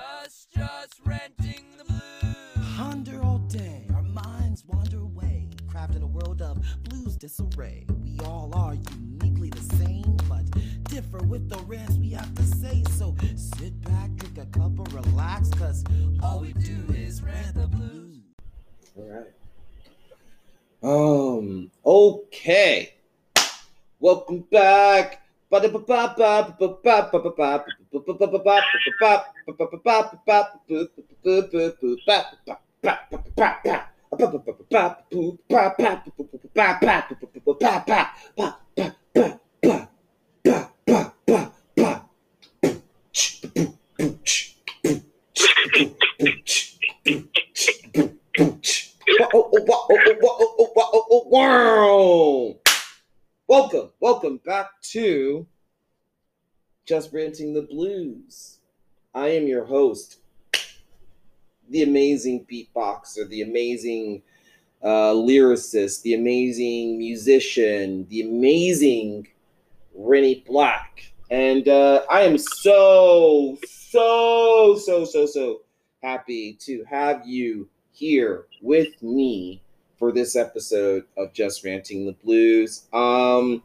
Just, just renting the blues. Ponder all day, our minds wander away, crafting a world of blues disarray. We all are uniquely the same, but differ with the rest we have to say. So sit back, drink a cup, and relax, cause all we do is rent the blues. All right. Um. Okay. Welcome back. Wow! Welcome, welcome back to Just Ranting the Blues. I am your host, the amazing beatboxer, the amazing uh, lyricist, the amazing musician, the amazing Rennie Black. And uh, I am so, so, so, so, so happy to have you here with me for this episode of Just Ranting the Blues. Um,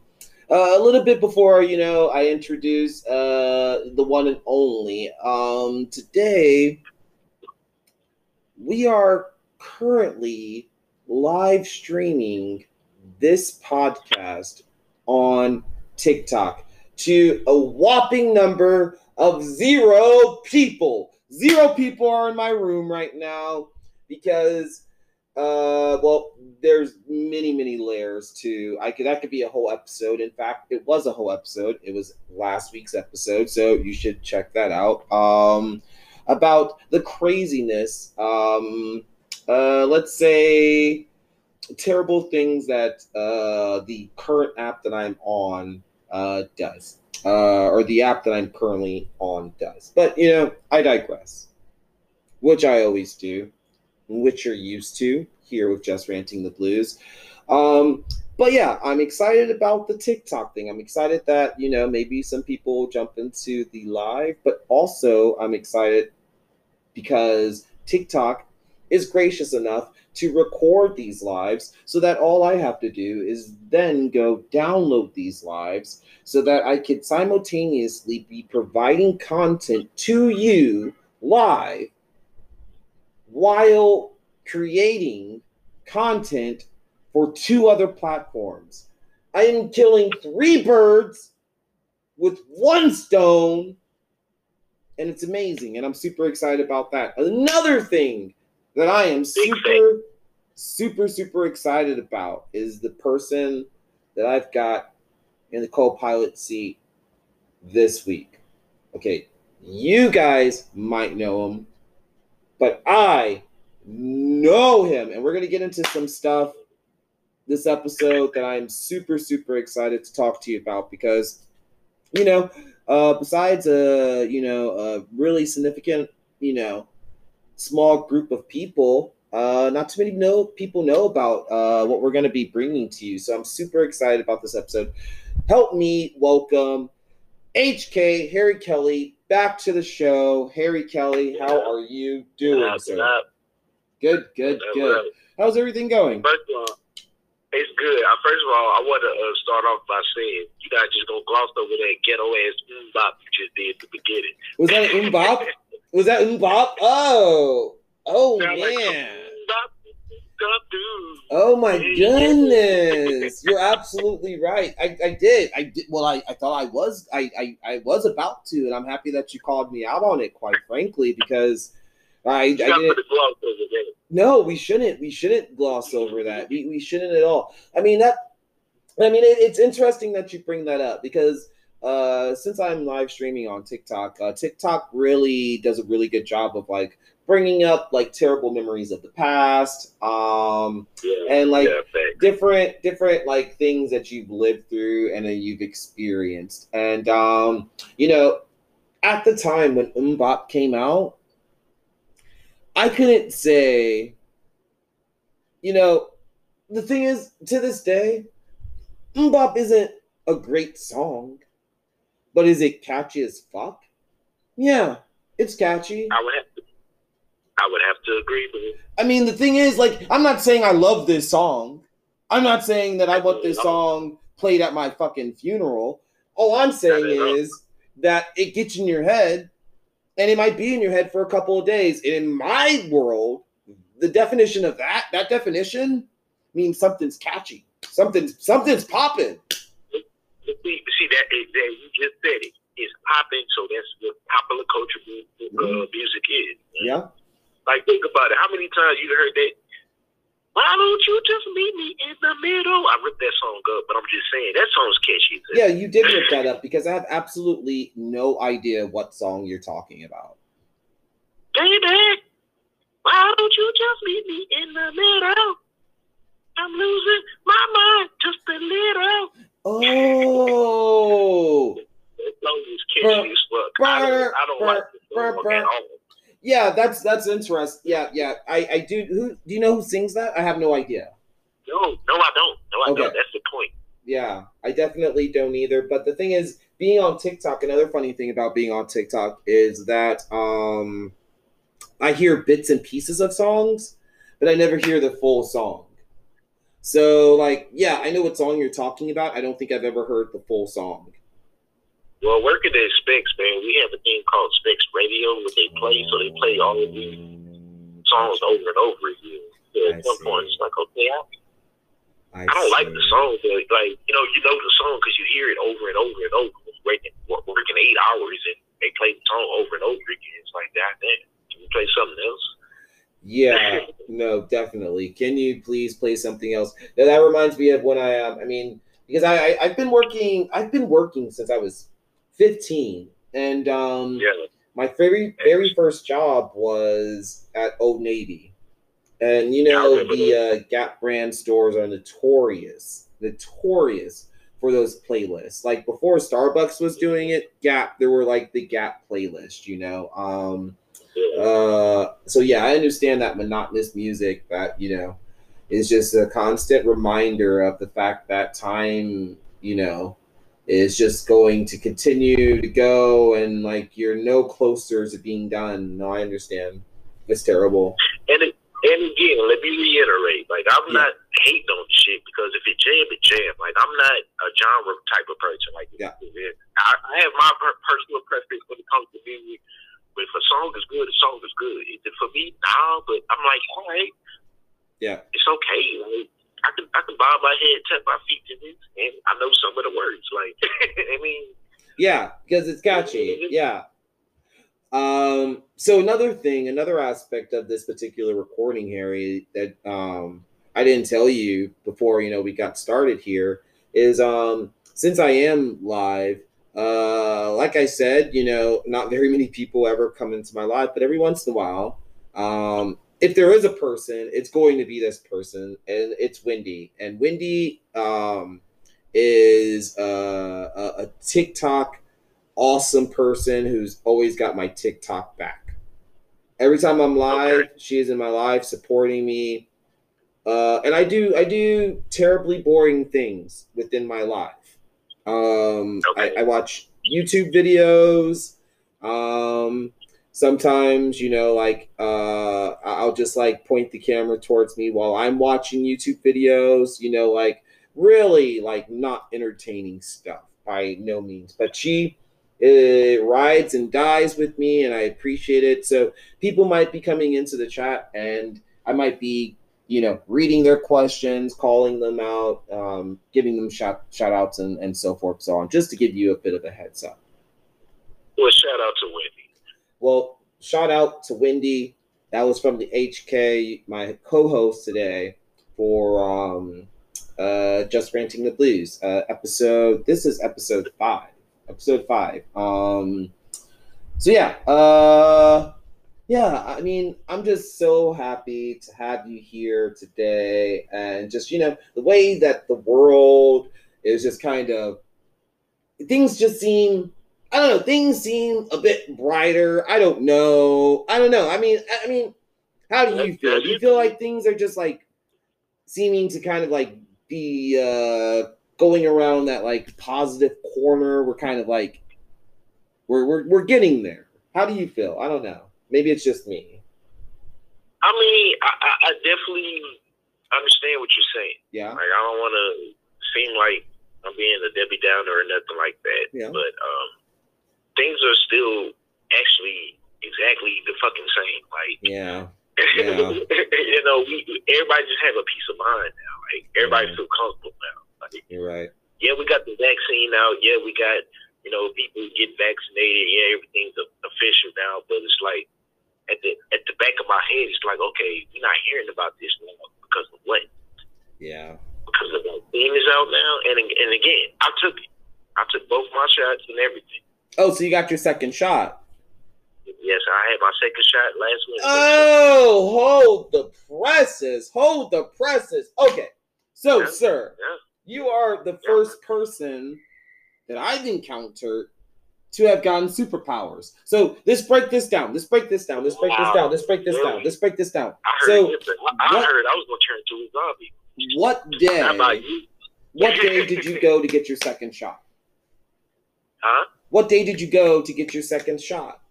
uh, a little bit before you know, I introduce uh, the one and only. Um, today, we are currently live streaming this podcast on TikTok to a whopping number of zero people. Zero people are in my room right now because uh, well, there's many, many layers to. I could that could be a whole episode. In fact, it was a whole episode. It was last week's episode, so you should check that out. Um, about the craziness. Um, uh, let's say terrible things that uh the current app that I'm on uh does, uh, or the app that I'm currently on does. But you know, I digress, which I always do which you're used to here with Just Ranting the Blues. Um, but yeah, I'm excited about the TikTok thing. I'm excited that, you know, maybe some people jump into the live, but also I'm excited because TikTok is gracious enough to record these lives so that all I have to do is then go download these lives so that I could simultaneously be providing content to you live while creating content for two other platforms. I am killing three birds with one stone, and it's amazing. And I'm super excited about that. Another thing that I am super, super, super excited about is the person that I've got in the co pilot seat this week. Okay, you guys might know him but I know him. And we're going to get into some stuff this episode that I'm super, super excited to talk to you about because, you know, uh, besides a, you know, a really significant, you know, small group of people, uh, not too many know people know about uh, what we're going to be bringing to you. So I'm super excited about this episode. Help me welcome HK Harry Kelly back to the show. Harry Kelly, how are you doing, sir? Good, good, good. How's everything going? First of all, it's good. Uh, first of all, I want to uh, start off by saying you guys just gonna gloss over that ghetto ass MMMBop you just did at the beginning. Was that an MMMBop? Was that MMMBop? Oh, oh man. Like, Oh my goodness! You're absolutely right. I, I did. I did. Well, I, I thought I was. I, I I was about to, and I'm happy that you called me out on it. Quite frankly, because I, I didn't. No, we shouldn't. We shouldn't gloss over that. We, we shouldn't at all. I mean that. I mean it, it's interesting that you bring that up because uh, since I'm live streaming on TikTok, uh, TikTok really does a really good job of like bringing up like terrible memories of the past um yeah, and like yeah, different different like things that you've lived through and that you've experienced and um you know at the time when MMMBop came out i couldn't say you know the thing is to this day MMMBop isn't a great song but is it catchy as fuck yeah It's catchy. I would have to. I would have to agree with it. I mean, the thing is, like, I'm not saying I love this song. I'm not saying that I want this song played at my fucking funeral. All I'm saying is that it gets in your head, and it might be in your head for a couple of days. And in my world, the definition of that, that definition means something's catchy. Something's something's popping. See, see that, that you just said it. It's popping, so that's what popular culture mu- uh, music is. Yeah. Like, think about it. How many times you heard that? Why don't you just meet me in the middle? I ripped that song up, but I'm just saying that song's catchy. Yeah, you did rip that up because I have absolutely no idea what song you're talking about. Baby, why don't you just meet me in the middle? I'm losing my mind just a little. Oh, That song is catchy as fuck. I don't, I don't like the song at all. Yeah, that's that's interesting. Yeah, yeah. I I do. Who do you know who sings that? I have no idea. No, no, I don't. No, I Okay. don't. That's the point. Yeah, I definitely don't either. But the thing is, being on TikTok, another funny thing about being on TikTok is that um I hear bits and pieces of songs, but I never hear the full song. So like, yeah, I know what song you're talking about. I don't think I've ever heard the full song. Well, working at Specs, man, we have a thing called Specs Radio where they play, so they play all of these songs over and over again. So I at some see. point, it's like, okay, I, I don't like the song, but like, you know, you know the song because you hear it over and over and over. Working, working eight hours and they play the song over and over again. It's like, God damn, can you play something else? Yeah, no, definitely. Can you please play something else? Now, that reminds me of when I um, I mean, because I, I I've been working I've been working since I was 15, and um, Yeah. my very very first job was at Old Navy, and you know remember the uh, Gap brand stores are notorious, notorious for those playlists. Like before Starbucks was doing it, Gap there were like the Gap playlist, you know. Um, uh, so yeah, I understand that monotonous music that you know is just a constant reminder of the fact that time, you know, is just going to continue to go, and like you're no closer to being done. No, I understand. It's terrible. And it, and again, let me reiterate, like I'm Yeah. not hating on shit because if it jam, it jam. Like I'm not a genre type of person. Like Yeah. I, I have my per- personal preference when it comes to music. But if a song is good, a song is good. Is it for me? Nah, but I'm like, all right, Yeah. it's okay. Like I can I can bob my head, tap my feet to this, and I know some of the words. Like I mean, Yeah, because it's catchy. Yeah. Um, so another thing, another aspect of this particular recording, Harry, that um I didn't tell you before, you know, we got started here, is um since I am live, uh like I said, you know, not very many people ever come into my live, but every once in a while, um if there is a person, it's going to be this person, and it's Wendy. And Wendy um is uh, a, a TikTok awesome person who's always got my TikTok back. Every time I'm live, Okay. she is in my live supporting me. Uh, and I do I do terribly boring things within my life. Um, Okay. I, I watch YouTube videos. Um, sometimes you know like uh, I'll just like point the camera towards me while I'm watching YouTube videos. You know like really like not entertaining stuff by no means but she uh, rides and dies with me and i appreciate it so people might be coming into the chat and i might be you know reading their questions calling them out um, giving them shout, shout outs and, and so forth so on just to give you a bit of a heads up well, shout out to Wendy. Well shout out to wendy. That was from the hk my co-host today for um uh just ranting the blues. Uh episode this is episode five episode five. Um so yeah uh yeah i mean i'm just so happy to have you here today and just you know the way that the world is just kind of things just seem I don't know. Things seem a bit brighter. I don't know. I don't know. I mean, I mean, how do you feel? Do you feel like things are just like seeming to kind of like be uh going around that like positive corner? We're kind of like we're we're we're getting there. How do you feel? I don't know. Maybe it's just me. I mean, I, I, I definitely understand what you're saying. Yeah. Like, I don't want to seem like I'm being a Debbie Downer or nothing like that. Yeah. But um, things are still actually exactly the fucking same. Like, Yeah. Yeah. you know, we everybody just have a peace of mind now. Like, everybody Mhm. feel comfortable now. Like, You're right. yeah, we got the vaccine out. Yeah, we got you know people get vaccinated. Yeah, everything's official now. But it's like at the at the back of my head, it's like okay, we're not hearing about this now because of what? Yeah. Because the vaccine is out now. And and again, I took it. I took both my shots and everything. Oh, so you got your second shot. Yes, I had my second shot last week. Oh, hold the presses. Hold the presses. Okay. So, Yeah. sir, Yeah. you are the first person that I've encountered to have gotten superpowers. So let's break this down. Let's break this down. Let's break this down. Let's break this down. Let's break this down. I heard. So. I, what- heard I was gonna turn into a zombie. what day? you? What day did you go to get your second shot? Huh? What day did you go to get your second shot?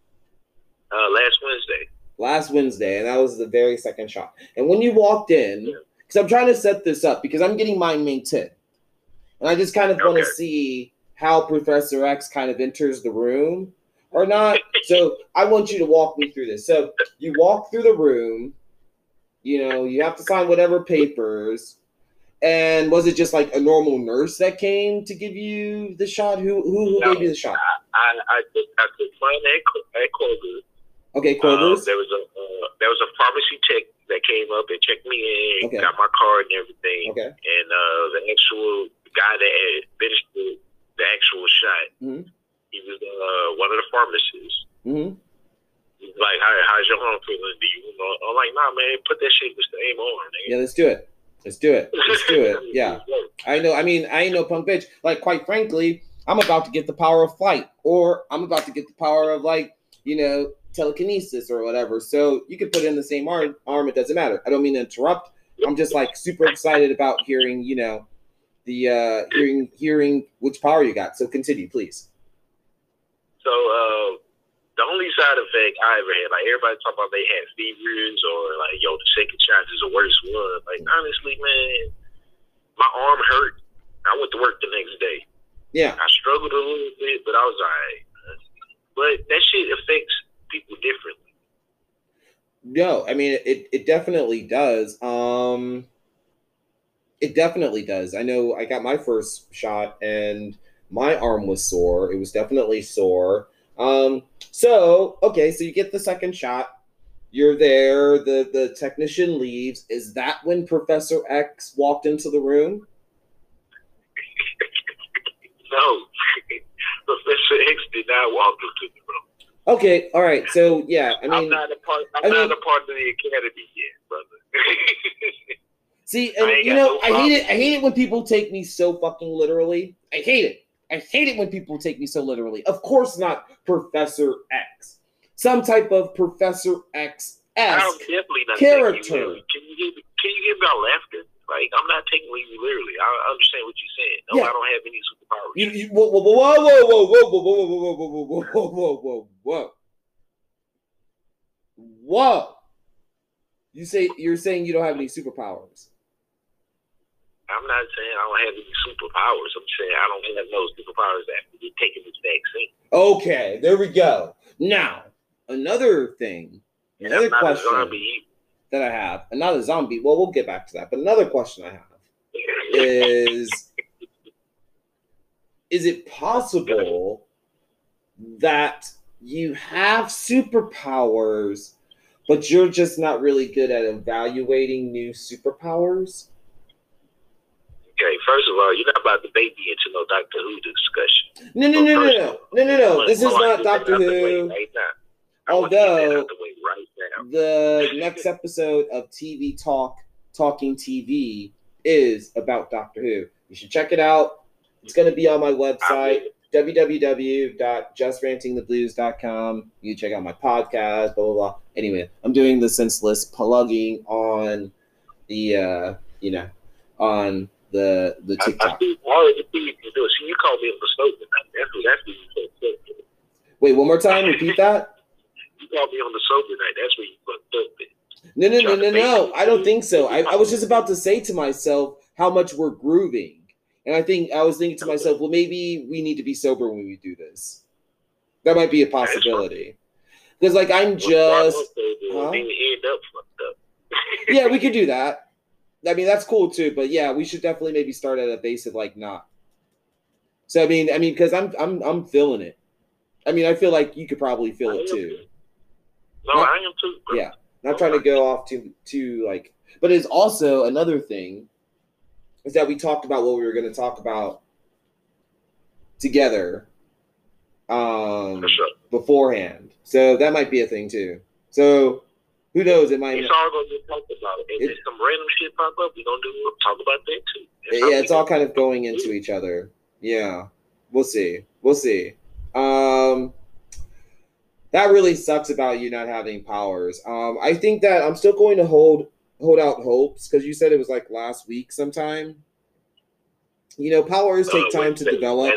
Uh, last Wednesday. last Wednesday, and that was the very second shot. And when you walked in, because I'm trying to set this up because I'm getting mine May 10th, and I just kind of want to see how Professor X kind of enters the room or not. so I want you to walk me through this. So you walk through the room, you know, you have to sign whatever papers. And was it just like a normal nurse that came to give you the shot? Who who, who No. gave you the shot? I I I mine at Kro- at Kroger. Okay, Uh, Kroger's. there was a uh, there was a pharmacy tech that came up and checked me in, Okay. got my card and everything, okay. and uh, the actual guy that finished the, the actual shot, Mhm. he was uh, one of the pharmacists. hmm He was like, "How how's your arm feeling? Do you know?" I'm like, "Nah, man, put that shit with the aim on, Yeah, let's do it. Let's do it. Let's do it. Yeah. I know. I mean, I ain't no punk bitch. Like, quite frankly, I'm about to get the power of flight, or I'm about to get the power of like, you know, telekinesis or whatever. So you could put it in the same arm. Arm. It doesn't matter. I don't mean to interrupt. I'm just like super excited about hearing, you know, the uh hearing hearing which power you got. So continue, please. So uh, the only side effect I ever had, like everybody talk about they had fevers or like, yo, the second shot is the worst one. Like honestly, man, my arm hurt. I went to work the next day. Yeah. I struggled a little bit, but I was alright. But that shit affects people differently. No, I mean it. It definitely does. Um, it definitely does. I know. I got my first shot, and my arm was sore. It was definitely sore. Um, so okay, so you get the second shot. You're there. The the technician leaves. Is that when Professor X walked into the room? No, Professor X did not walk into the room. Okay, all right. So yeah, I mean, I mean, am not a part. I'm I not a part of the academy yet, brother. See, and you know, no I hate it. I hate it when people take me so fucking literally. I hate it. I hate it when people take me so literally. Of course not Professor X. Some type of Professor X character. taking you. Can you give can you give me a laughter? Like I'm not taking you literally. I understand what you're saying. No, Yeah. I don't have any superpowers. You, you, whoa, whoa, whoa, whoa, whoa, whoa, whoa, whoa, whoa, whoa, whoa, whoa, whoa, whoa, whoa. Whoa. You say you're saying you don't have any superpowers. I'm not saying I don't have any superpowers. I'm saying I don't have no superpowers after you taking this vaccine. Okay, there we go. Now, another thing, another I'm not a question. that I have, and not a zombie. Well, we'll get back to that. But another question I have is: Is it possible that you have superpowers, but you're just not really good at evaluating new superpowers? Okay, first of all, you're not about to bait me into no Doctor Who discussion. No, no, no, no, no, no, no, no. This is not want to get that Doctor out the way Who. Right now. I want to get that Although right the next episode of TV Talk, Talking TV, is about Doctor Who. You should check it out. It's going to be on my website, www.justrantingtheblues.com. You can check out my podcast, blah, blah, blah. Anyway, I'm doing the senseless plugging on the, uh, you know, on the the I, I, TikTok. see, I already see you do it. See, you called me a. That's what that's what you said. Wait, one more time. Repeat that. you called me on the sober night. That's where you fucked up. No, no, no, no, no. I don't think so. I, I was just about to say to myself how much we're grooving. And I think I was thinking to myself, well, maybe we need to be sober when we do this. That might be a possibility. Because, like, I'm just. huh? Then you end up fucked up. Yeah, we could do that. I mean, that's cool too. But yeah, we should definitely maybe start at a base of like not. So I mean, I mean, because I'm I'm I'm feeling it. I mean, I feel like you could probably feel it too. No, Not- I am too. bro. Yeah. Not trying to go off too too like, but it's also another thing is that we talked about what we were going to talk about together um For sure. beforehand. So that might be a thing too. So who knows? It might. It's all gonna get talked about. If It- some random shit pop up, we gonna do talk about that too. Yeah, it's all kind of going into each other. Yeah, we'll see. We'll see. Um, that really sucks about you not having powers. Um, I think that I'm still going to hold hold out hopes because you said it was like last week sometime. You know, powers take Uh, time to develop.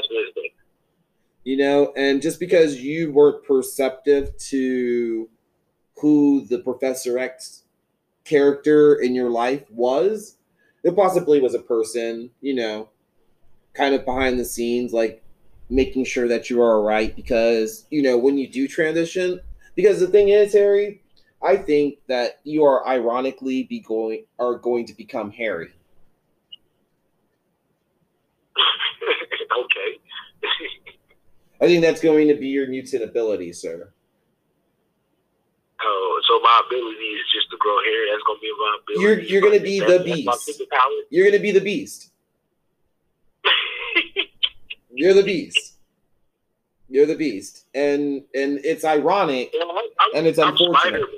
You know, and just because you weren't perceptive to who the Professor X character in your life was, it possibly was a person, you know, kind of behind the scenes, like making sure that you are all right. Because, you know, when you do transition, because the thing is, Harry, I think that you are ironically be going are going to become Harry. okay. I think that's going to be your mutant ability, sir. Oh, so my ability is just to grow hair. That's gonna be my ability. You're- you're gonna be That's- the beast. You're gonna be the beast. You're the beast. You're the beast, and and it's ironic. Yeah, I'm- I'm- And it's I'm unfortunate. Spider-Man,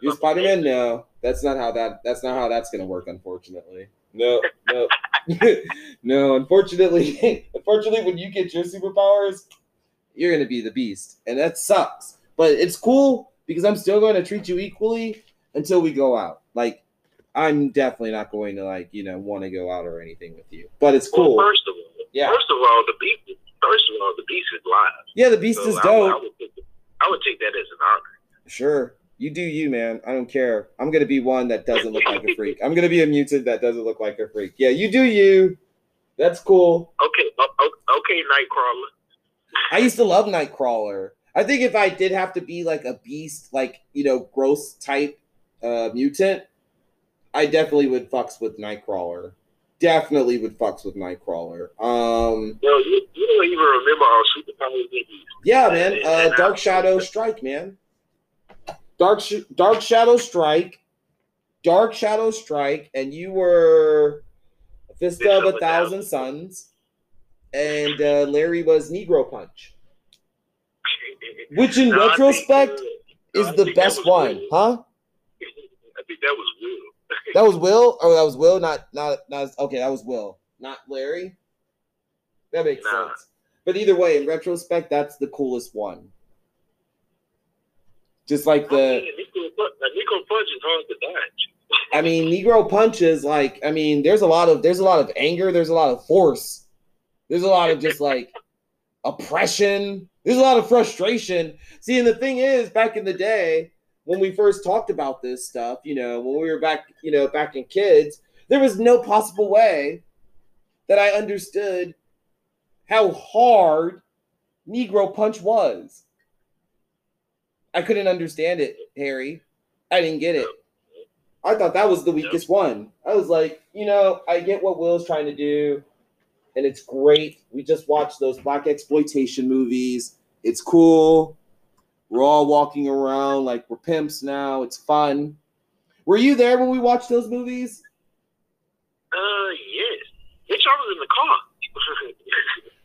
You're Spider Man. No, that's not how that. That's not how that's gonna work. Unfortunately, no, no, no. Unfortunately, unfortunately, when you get your superpowers, you're gonna be the beast, and that sucks. But it's cool because I'm still going to treat you equally until we go out. Like, I'm definitely not going to like you know want to go out or anything with you. But it's cool. Well, first of all, Yeah. First of all, the beast. First of all, the beast is live. Yeah, the beast So is I, would- I dope. would I would take that as an honor. Sure. You do you, man. I don't care. I'm gonna be one that doesn't look like a freak. I'm gonna be a mutant that doesn't look like a freak. Yeah, you do you. That's cool. Okay, okay, Nightcrawler. I used to love Nightcrawler. I think if I did have to be like a beast, like you know, gross type uh mutant, I definitely would fucks with Nightcrawler. Definitely would fucks with Nightcrawler. Um Yo, you, you don't even remember our superpowers yeah, man. Uh Dark Shadow Strike, man. Dark Sh- Dark Shadow Strike. Dark Shadow Strike, and you were Vista of a Thousand Suns, and uh, Larry was Negro Punch, which in No, I think, retrospect uh, is I the best one, Will. huh? I think that was Will. That was Will. Oh, that was Will. Not not not. Okay, that was Will, not Larry. That makes Nah. sense. But either way, in retrospect, that's the coolest one. Just like I the, mean, Nico, Pu- Nico Punch is hard to dodge. I mean, Negro punches. Like, I mean, there's a lot of there's a lot of anger. There's a lot of force. There's a lot of just like oppression. There's a lot of frustration. See, and the thing is, back in the day when we first talked about this stuff, you know, when we were back, you know, back in kids, there was no possible way that I understood how hard Negro Punch was. I couldn't understand it, Harry. I didn't get it. I thought that was the weakest one. I was like, you know, I get what Will's trying to do, and it's great. We just watched those black exploitation movies. It's cool. We're all walking around like we're pimps now. It's fun. Were you there when we watched those movies? Uh, yes. Bitch, I was in the car.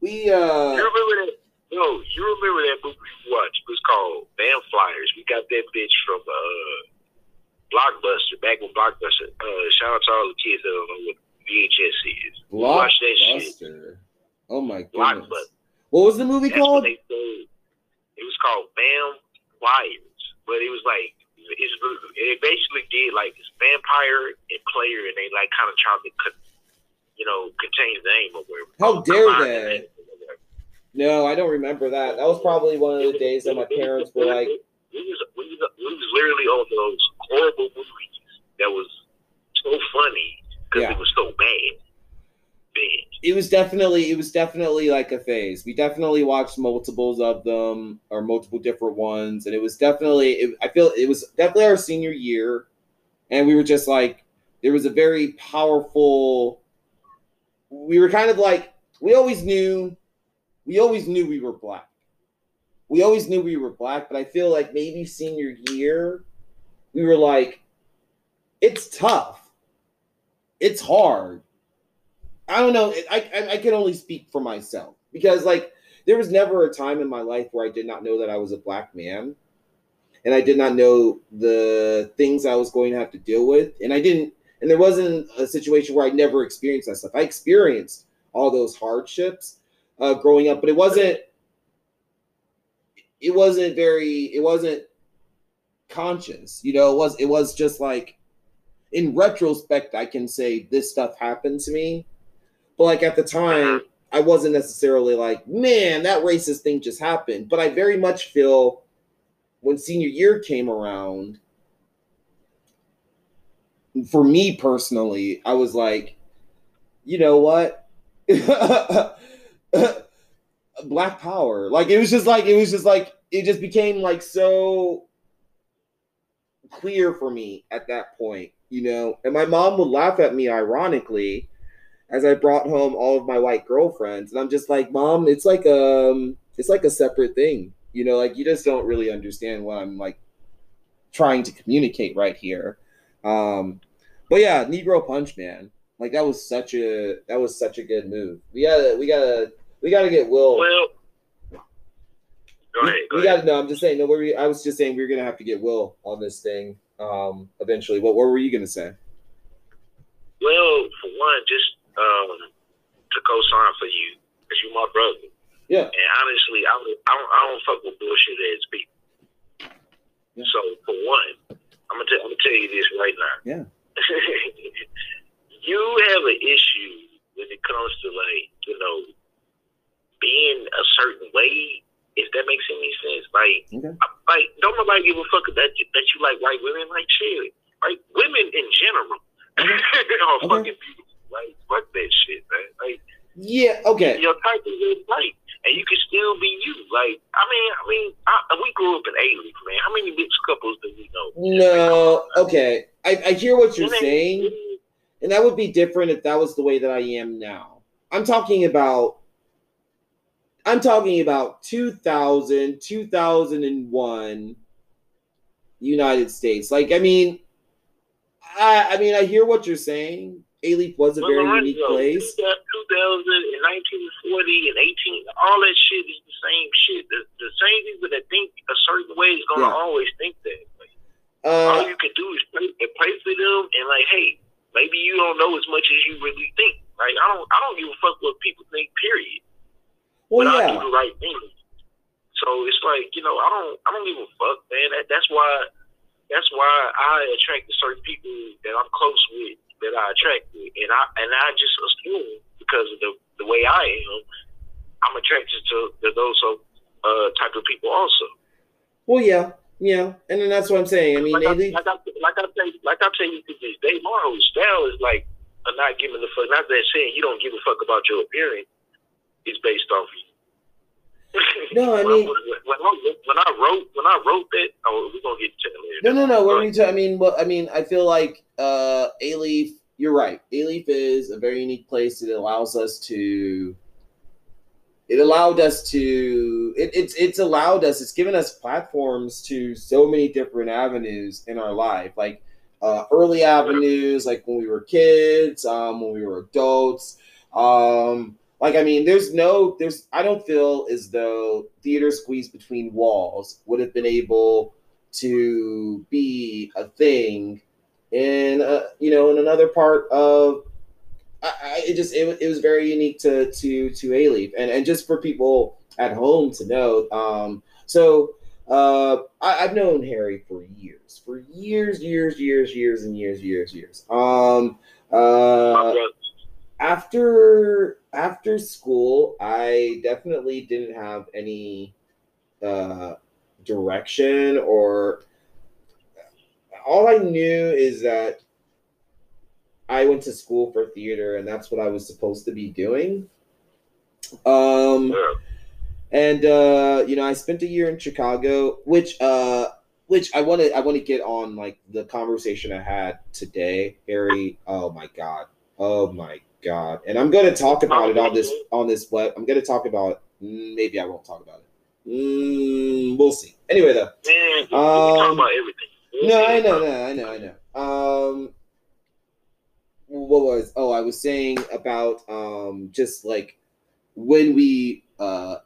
We uh. you remember that? No, you remember that movie we watched? It was called Band Flyers. We got that bitch from uh Blockbuster back when Blockbuster. Uh, shout out to all the kids that don't know what VHS is. We watched that shit. Oh my god. What was the movie That's called? It was called Bam Wires, but it was like it's it basically did like this vampire and player, and they like kind of tried to, cut, you know, contain the name or whatever. How dare they? names or whatever. No, I don't remember that. That was probably one of the days that my parents were like, we was, we was, we was literally on those horrible movies that was so funny because Yeah. it was so bad. Bad. it was definitely it was definitely like a phase. We definitely watched multiples of them or multiple different ones, and it was definitely it, I feel it was definitely our senior year, and we were just like there was a very powerful. We were kind of like we always knew, we always knew we were black. We always knew we were black, but I feel like maybe senior year, we were like, it's tough, it's hard. I don't know. I, I I can only speak for myself because like there was never a time in my life where I did not know that I was a black man, and I did not know the things I was going to have to deal with, and I didn't. And there wasn't a situation where I never experienced that stuff. I experienced all those hardships uh, growing up, but it wasn't. It wasn't very. It wasn't conscious. You know, it was. It was just like in retrospect, I can say this stuff happened to me. But like at the time, I wasn't necessarily like, man, that racist thing just happened. But I very much feel when senior year came around, for me personally, I was like, you know what? Black power. Like it was just like it was just like it just became like so clear for me at that point, you know. And my mom would laugh at me ironically as I brought home all of my white girlfriends, and I'm just like, "Mom, it's like um, it's like a separate thing, you know. Like you just don't really understand what I'm like trying to communicate right here." Um, but yeah, Negro Punch, man, like that was such a that was such a good move. We gotta we gotta we gotta get Will. Well, go ahead. Go we ahead. got no. I'm just saying. No, we, I was just saying we are gonna have to get Will on this thing um, eventually. What What were you gonna say? Well, for one, just um, to co-sign for you, because you my brother. Yeah. And honestly, I don't, I don't, I don't fuck with bullshit ass people. Yeah. So for one, I'm gonna, tell I'm gonna tell you this right now. Yeah. you have an issue when it comes to like, you know, being a certain way. If that makes any sense, like, Okay. I- like, don't nobody give a fuck that you, that you like white women, like shit. Like women in general are Okay. fucking beautiful. Like, fuck that shit, man. Like, Yeah. Okay. your type is in white, and you can still be you. Like, I mean, I mean, I, we grew up in Alief, man. How many mixed couples do we know? No. Okay. I, I hear what you're saying, and that would be different if that was the way that I am now. I'm talking about. I'm talking about 2000, 2001 United States. Like, I mean, I, I mean, I hear what you're saying. Alief was a Well, very Lorenzo, unique place. 2000 and 1940 and 18, all that shit is the same shit. The, the same people that think a certain way is gonna Yeah. always think that. way. all Uh, you can do is pray, pray for them, and like, hey, maybe you don't know as much as you really think. Like, I don't, I don't give a fuck what people think. Period. Well, but I yeah. do the right thing. So it's like you know, I don't, I don't give a fuck, man. That, that's why, that's why I attract to certain people that I'm close with, that I attract with, and I and I just assume because of the the way I am, I'm attracted to, to those uh, type of people also. Well, yeah, yeah, and then that's what I'm saying. I mean, like, I, Alief, like I like I say like I tell you to this day, my whole style is like a not giving a fuck. Not that saying you don't give a fuck about your appearance. It's based off you. No, I mean- when, when I when I wrote when I wrote that, oh, we're gonna get to that later. No, no, no. Go When ahead. we, t- I mean, well, I mean, I feel like uh, Alief. You're right. Alief is a very unique place. It allows us to. It allowed us to. It, it's it's allowed us. It's given us platforms to so many different avenues in our life, like uh, early avenues, like when we were kids, um, when we were adults. Um, like I mean, there's no, there's. I don't feel as though theater squeezed between walls would have been able to be a thing in uh, you know in another part of I, I it just it, it was very unique to to to Alief and and just for people at home to know um so uh I, I've known Harry for years for years years years years and years years years um uh after after school, I definitely didn't have any uh, direction or all I knew is that I went to school for theater and that's what I was supposed to be doing. Um, and uh, you know, I spent a year in Chicago, which uh, which I want to I want to get on like the conversation I had today, Harry. Oh my god, oh my god, and I'm gonna talk about it on this on this web. I'm gonna talk about mm, maybe I won't talk about it. Mm, we'll see. Anyway, though. Man, Um, talk about everything. No, I know, no, I know, I know. Um, what was? Oh, I was saying about um, just like when we uh,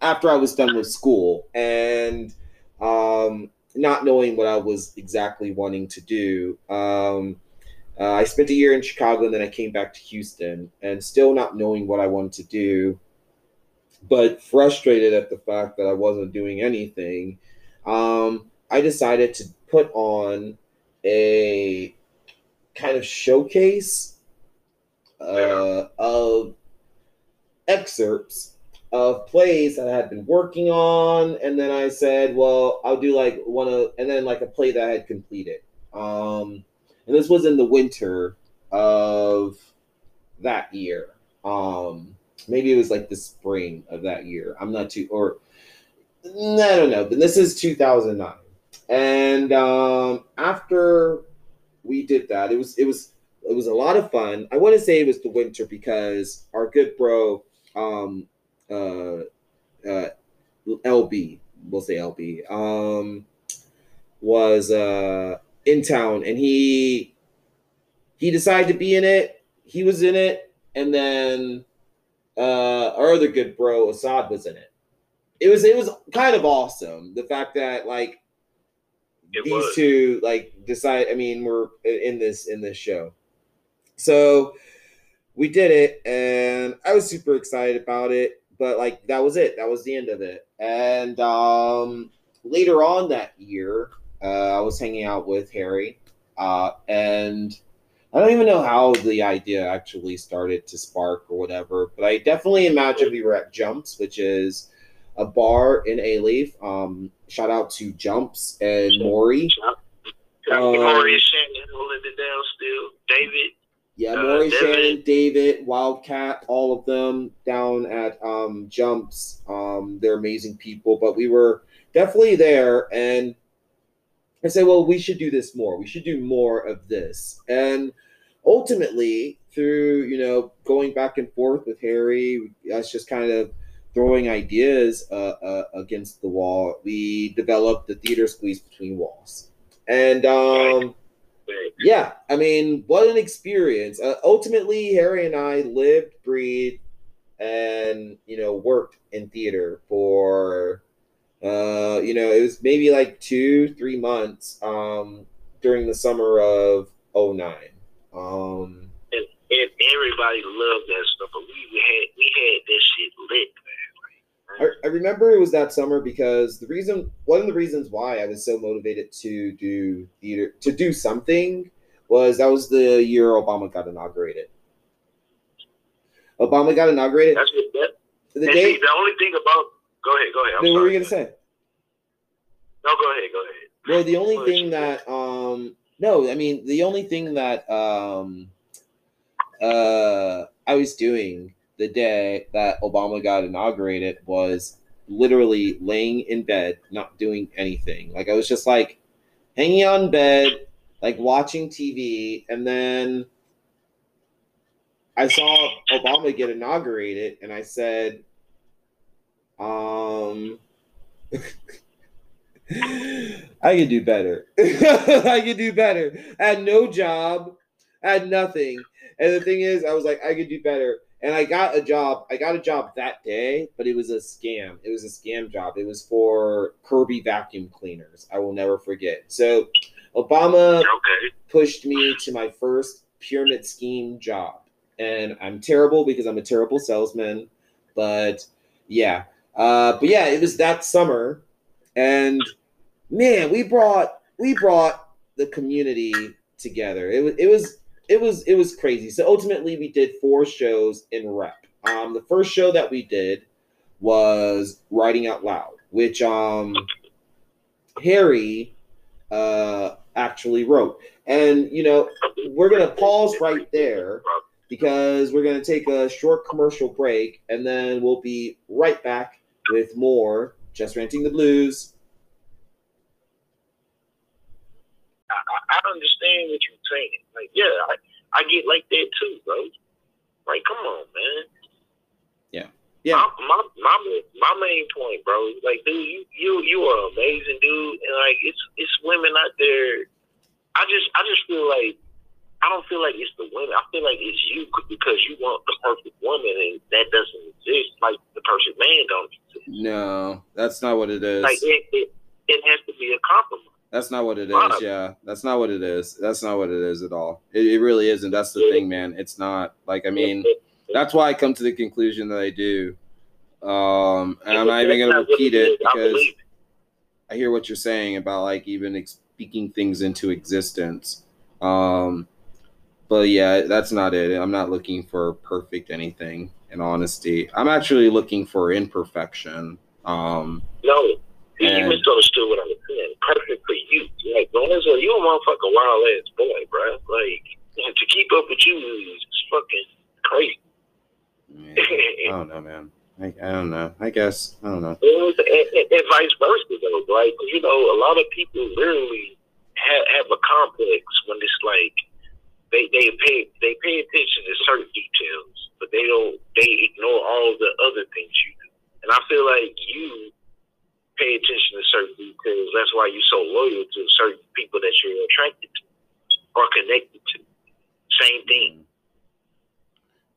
after I was done with school and um, not knowing what I was exactly wanting to do. Um, uh, I spent a year in Chicago and then I came back to Houston and still not knowing what I wanted to do, but frustrated at the fact that I wasn't doing anything. Um, I decided to put on a kind of showcase uh, of excerpts of plays that I had been working on, and then I said, "Well, I'll do like one of," and then like a play that I had completed. Um, and this was in the winter of that year. Um, maybe it was like the spring of that year. I'm not too, or I don't know, but this is 2009. And um, after we did that, it was it was it was a lot of fun. I want to say it was the winter because our good bro, um, uh, uh, LB, we'll say LB, um, was uh in town, and he he decided to be in it. He was in it, and then uh, our other good bro Assad was in it. It was it was kind of awesome. The fact that like It these was. two like decide. I mean, we're in this in this show, so we did it, and I was super excited about it. But like that was it. That was the end of it. And um, later on that year, uh, I was hanging out with Harry, uh, and I don't even know how the idea actually started to spark or whatever. But I definitely imagine we were at Jumps, which is a bar in Alief. Um, shout out to Jumps and Maury. Um, Maurice Shannon holding it down still. David. Yeah, Uh, Maury, David. Shannon, David, Wildcat, all of them down at um, Jumps. Um, they're amazing people, but we were definitely there. And I say, well, we should do this more. We should do more of this. And ultimately, through you know going back and forth with Harry, us just kind of throwing ideas uh, uh, against the wall, we developed the theater squeeze between walls. And um, yeah, I mean, what an experience. Uh, ultimately, Harry and I lived, breathed, and you know, worked in theater for uh, you know, it was maybe like two, three months um during the summer of 09. Um And, and everybody loved that stuff, but we, we had we had this shit lit, man. Like, I, I remember it was that summer because the reason one of the reasons why I was so motivated to do theater to do something was that was the year Obama got inaugurated. Obama got inaugurated. that's what that. The day see, the only thing about go ahead, go ahead. I'm what were you gonna say? No, go ahead, go ahead. Well, the only thing that um no, I mean the only thing that um uh I was doing the day that Obama got inaugurated was literally laying in bed, not doing anything. Like I was just like hanging on bed, like watching TV, and then I saw Obama get inaugurated, and I said, um, I could do better. I could do better. I had no job, I had nothing. And the thing is, I was like, I could do better. And I got a job. I got a job that day, but it was a scam. It was a scam job. It was for Kirby vacuum cleaners. I will never forget. So Obama Okay. pushed me to my first pyramid scheme job. And I'm terrible because I'm a terrible salesman. But yeah. Uh, but yeah, it was that summer. And man, we brought we brought the community together. It was it was it was it was crazy. So ultimately, we did four shows in rep. Um, the first show that we did was writing out loud, which um Harry uh actually wrote. And you know, we're gonna pause right there because we're gonna take a short commercial break, and then we'll be right back with more just renting the blues. I, I understand what you're saying. Like, yeah, I, I get like that too, bro. Like, come on, man. Yeah, My, my my my main point, bro. is Like, dude, you you you are amazing dude, and like, it's it's women out there. I just I just feel like I don't feel like it's the women. I feel like it's you because you want the perfect woman, and that doesn't exist. Like the perfect man don't exist. no, that's not what it is. Like it, it it has to be a compromise. That's not what it is. Yeah, that's not what it is. That's not what it is at all. It, it really isn't. That's the thing, man. It's not. Like, I mean, that's why I come to the conclusion that I do. Um, and I'm not even gonna repeat it because. I hear what you're saying about like even speaking things into existence. Um, but yeah, that's not it. I'm not looking for perfect anything. In honesty, I'm actually looking for imperfection. Um, No, you misunderstood what I was saying. Perfect for you. Like, Lorenzo, you a motherfucking wild ass boy, bro. Like, to keep up with you is fucking crazy. man, I don't know, man. I, I don't know. I guess I don't know. and, and, and vice versa, though. Like, you know, a lot of people literally have, have a complex when it's like they they pay they pay attention to certain details, but they don't they ignore all the other things you do. And I feel like you pay attention to certain details. That's why you're so loyal to certain people that you're attracted to or connected to. Same thing. Mm.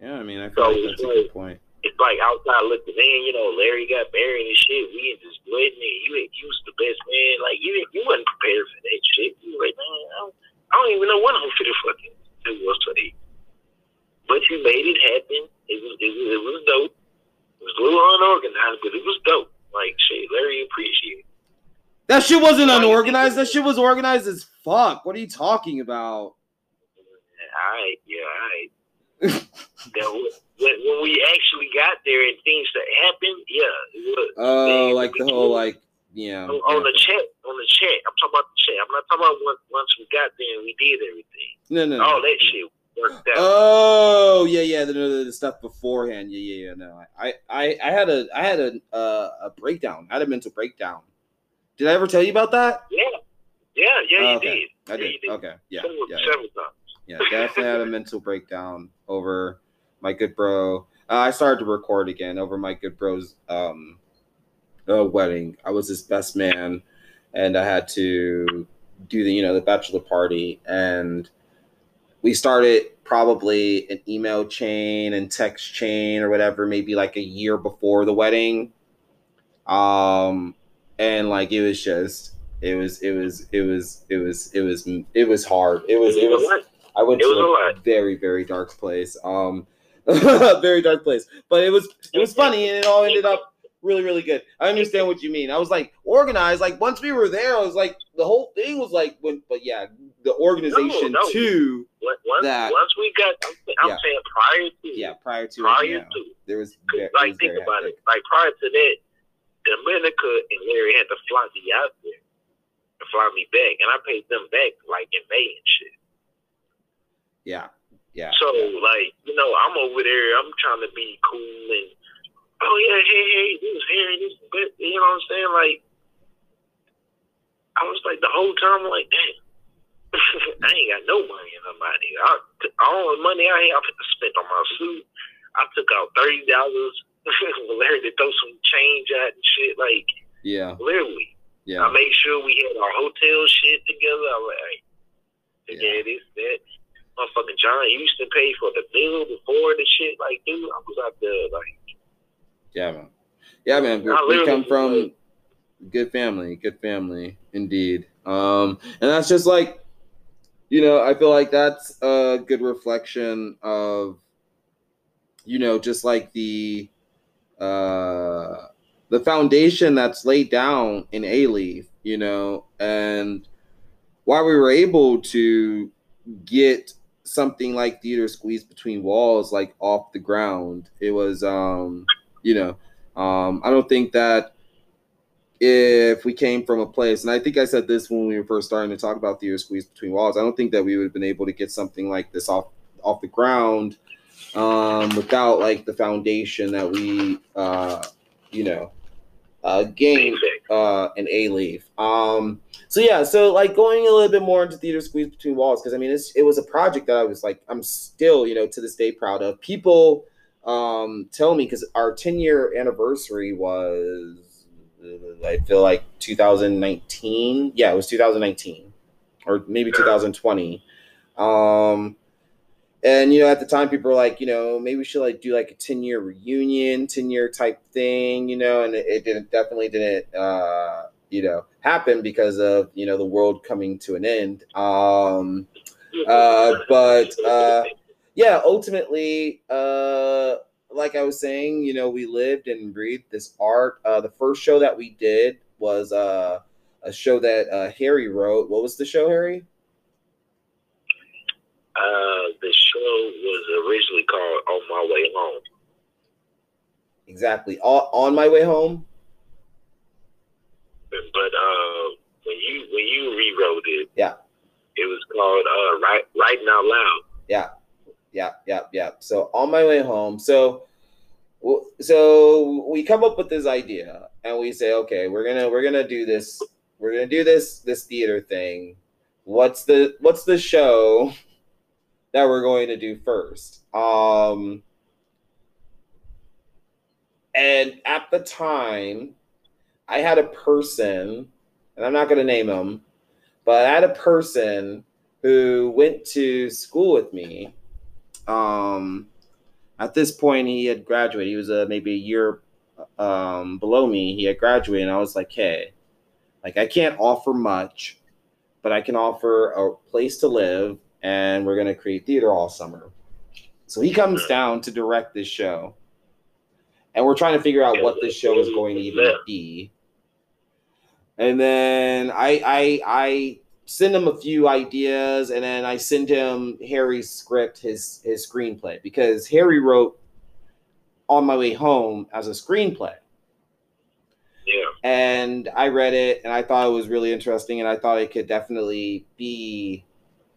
Yeah, I mean, I feel So like that's a good point. It's like outside looking in, you know, Larry got married and shit. We in this wedding and you you was the best man. Like you you wasn't prepared for that shit. You like, man, I don't, I don't even know what I'm finna fucking do or say. But you made it happen. It was it was, it was dope. It was a little unorganized, but it was dope. Like shit, Larry appreciated. That shit wasn't unorganized. That shit was organized as fuck. What are you talking about? Alright, yeah, alright. When, when we actually got there and things that happened, yeah, it was. Oh, Man, like the whole like yeah. on, on the yeah. chat, on the chat. I'm talking about the chat. I'm not talking about once, once we got there and we did everything. No, no, no. All that shit worked out. Oh yeah, yeah, the, the, the stuff beforehand. Yeah, yeah, yeah. No, I, I, I had a, I had a, uh, a breakdown. I had a mental breakdown. Did I ever tell you about that? yeah, yeah, yeah, Oh, you okay. did. I Yeah, did. you did. Okay. Yeah. several, Yeah. yeah. times. yeah, definitely had a mental breakdown over my good bro. Uh, I started to record again over my good bro's um, uh, wedding. I was his best man, and I had to do the you know the bachelor party, and we started probably an email chain and text chain or whatever, maybe like a year before the wedding. Um, and like it was just. It was, it was, it was, it was, it was, it was hard. It was, it was, I went to a a, very, very dark place. Um, very dark place. But it was, it was funny, and it all ended up really, really good. I understand what you mean. I was like organized. Like once we were there, I was like the whole thing was like when. But yeah, the organization No, no. too. Once, that- once we got, I'm, I'm Yeah. saying prior to, Yeah, prior to prior it, yeah, to, there was it like was think about hectic. it. Like prior to that, Dominica and Larry had to fly me out there to fly me back, and I paid them back like in May and shit. Yeah, yeah. So like, you know, I'm over there. I'm trying to be cool and oh yeah, hey hey, this Harry, this but you know what I'm saying? Like, I was like the whole time like, damn, I ain't got no money in my money. I, all the money I have to spend on my suit. I took out thirty dollars. Larry to throw some change out and shit. Like yeah, literally, yeah. I made sure we had our hotel shit together. I was like, Yeah. yeah, this, that. Motherfucking John Houston paid for the bill before the shit. Like, dude, I was out there, like, Yeah, man. Yeah, man. We, we come from good family, good family, indeed. Um, and that's just like, you know, I feel like that's a good reflection of, you know, just like the, uh, the foundation that's laid down in Alief, you know, and why we were able to get something like theater squeezed between walls like off the ground it was um you know um i don't think that if we came from a place and i think i said this when we were first starting to talk about theater squeezed between walls i don't think that we would have been able to get something like this off off the ground um without like the foundation that we uh you know uh gained uh an Alief. Um so yeah so like going a little bit more into theater squeeze between walls because i mean it's, it was a project that i was like i'm still you know to this day proud of. People um tell me because our 10 year anniversary was i feel like 2019 yeah it was 2019 or maybe 2020 um and you know at the time people were like you know maybe we should like do like a 10 year reunion 10 year type thing you know and it, it didn't definitely didn't uh you know happen because of you know the world coming to an end. Um uh but uh yeah ultimately uh like i was saying you know we lived and breathed this art uh the first show that we did was uh a show that uh harry wrote what was the show harry Uh, the show was originally called On My Way Home. exactly on, on my way home But uh, when you when you rewrote it, Yeah. it was called uh, right writing out loud. yeah yeah yeah yeah. so on my way home so so we come up with this idea and we say okay we're gonna we're gonna do this we're gonna do this this theater thing what's the what's the show that we're going to do first um and at the time i had a person and i'm not going to name him but i had a person who went to school with me um at this point he had graduated. He was uh, maybe a year um below me. He had graduated and i was like hey like i can't offer much but i can offer a place to live and we're going to create theater all summer. So he comes down to direct this show and we're trying to figure out what this show is going to even be. And then i i i send him a few ideas and then I send him Harry's script, his his screenplay, because Harry wrote on my way home as a screenplay. Yeah. And I read it and I thought it was really interesting and I thought it could definitely be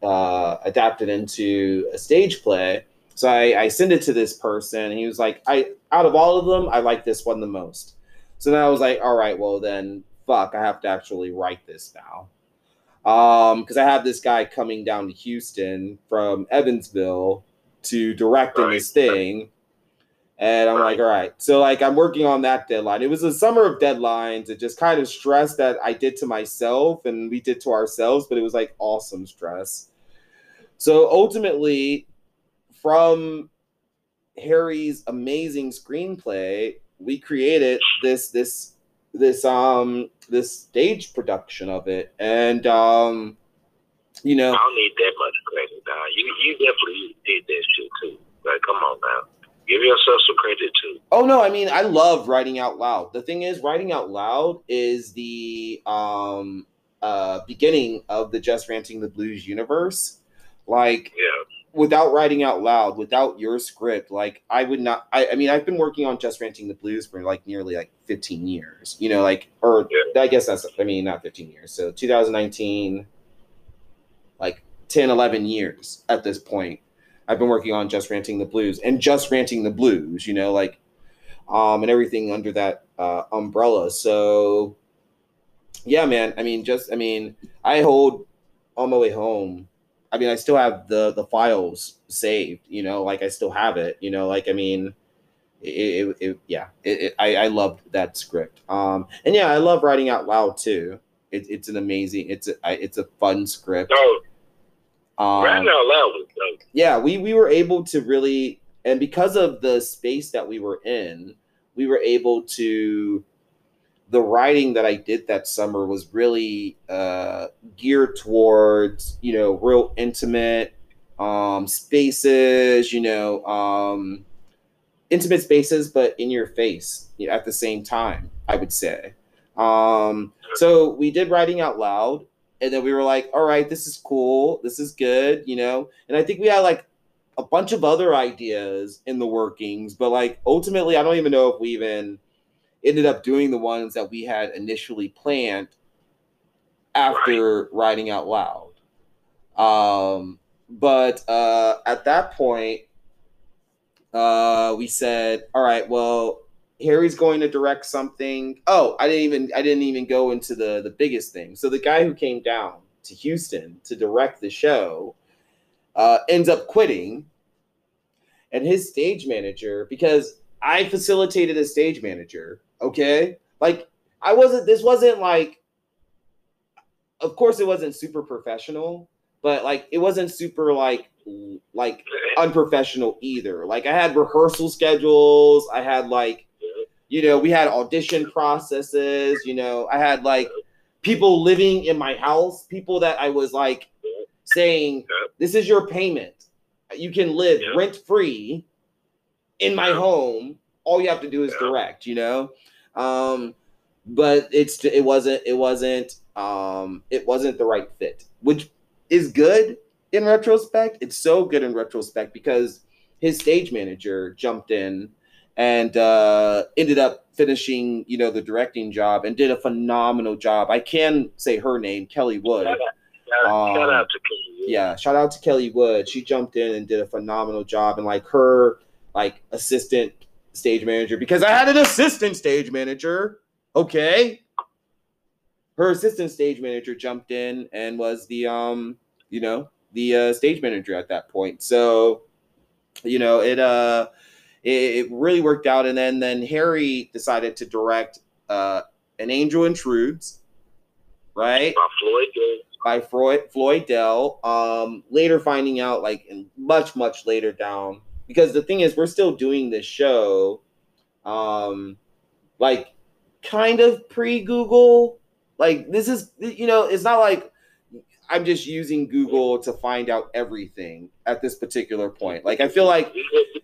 uh, adapted into a stage play. So I, I send it to this person and he was like, I out of all of them, I like this one the most. So then I was like, all right, well then fuck, I have to actually write this now um because i have this guy coming down to houston from evansville to direct in this thing. And i'm like all right so like i'm working on that deadline. It was a summer of deadlines. It just kind of stress that i did to myself and we did to ourselves but it was like awesome stress. So ultimately from harry's amazing screenplay we created this this this um this stage production of it and um you know I don't need that much credit, dog. You you definitely did that shit too. Like, come on now, give yourself some credit too. oh no i mean i love writing out loud the thing is writing out loud is the um uh beginning of the just ranting the blues universe like Yeah, without writing out loud without your script like i would not i, I mean i've been working on just ranting the blues for like nearly like 15 years you know like or i guess that's i mean not 15 years so 2019 like 10 11 years at this point i've been working on just ranting the blues and just ranting the blues you know like um and everything under that uh umbrella so yeah man i mean just i mean i hold on my way home I mean, I still have the the files saved. You know, like I still have it. You know, like I mean, it, it, it yeah, it, I I loved that script. Um, and yeah, I love writing out loud too. It, it's an amazing. It's a it's a fun script. no, Um, writing out loud was dope. yeah, we we were able to really, and because of the space that we were in, we were able to. The writing that I did that summer was really uh, geared towards you know real intimate um, spaces, you know, um, intimate spaces, but in your face at the same time. I would say. Um, so we did writing out loud, and then we were like, all right, this is cool, this is good, you know. And I think we had like a bunch of other ideas in the workings, but like ultimately, I don't even know if we even ended up doing the ones that we had initially planned after writing out loud. Um, but uh, at that point, uh, we said, all right, well, Harry's going to direct something. Oh, I didn't even I didn't even go into the the biggest thing. So the guy who came down to Houston to direct the show uh, ends up quitting, and his stage manager because I facilitated a stage manager. Okay, like I wasn't. This wasn't like. Of course, it wasn't super professional, but like it wasn't super like like unprofessional either. Like I had rehearsal schedules. I had like you know, we had audition processes, you know, I had like people living in my house, people that I was like saying, This is your payment. You can live rent free in my home. All you have to do is Yeah. direct, you know? Um, but it's it wasn't it wasn't um it wasn't the right fit, which is good in retrospect. It's so good in retrospect because his stage manager jumped in and uh, ended up finishing, you know, the directing job and did a phenomenal job. I can say her name, Kelly Wood. Shout out, shout Um, out to Kelly. Yeah, shout out to Kelly Wood. She jumped in and did a phenomenal job, and like her, like assistant stage manager, because I had an assistant stage manager. Okay, her assistant stage manager jumped in and was the um, you know, the uh, stage manager at that point. So, you know, it uh, it, it really worked out. And then then Harry decided to direct uh, an Angel Intrudes, right? By Floyd Jones. by Floyd Floyd Dell. Um, later finding out, like in much much later down, because the thing is, we're still doing this show, um, like kind of pre Google. Like this is, you know, it's not like I'm just using Google to find out everything at this particular point. Like I feel like We could-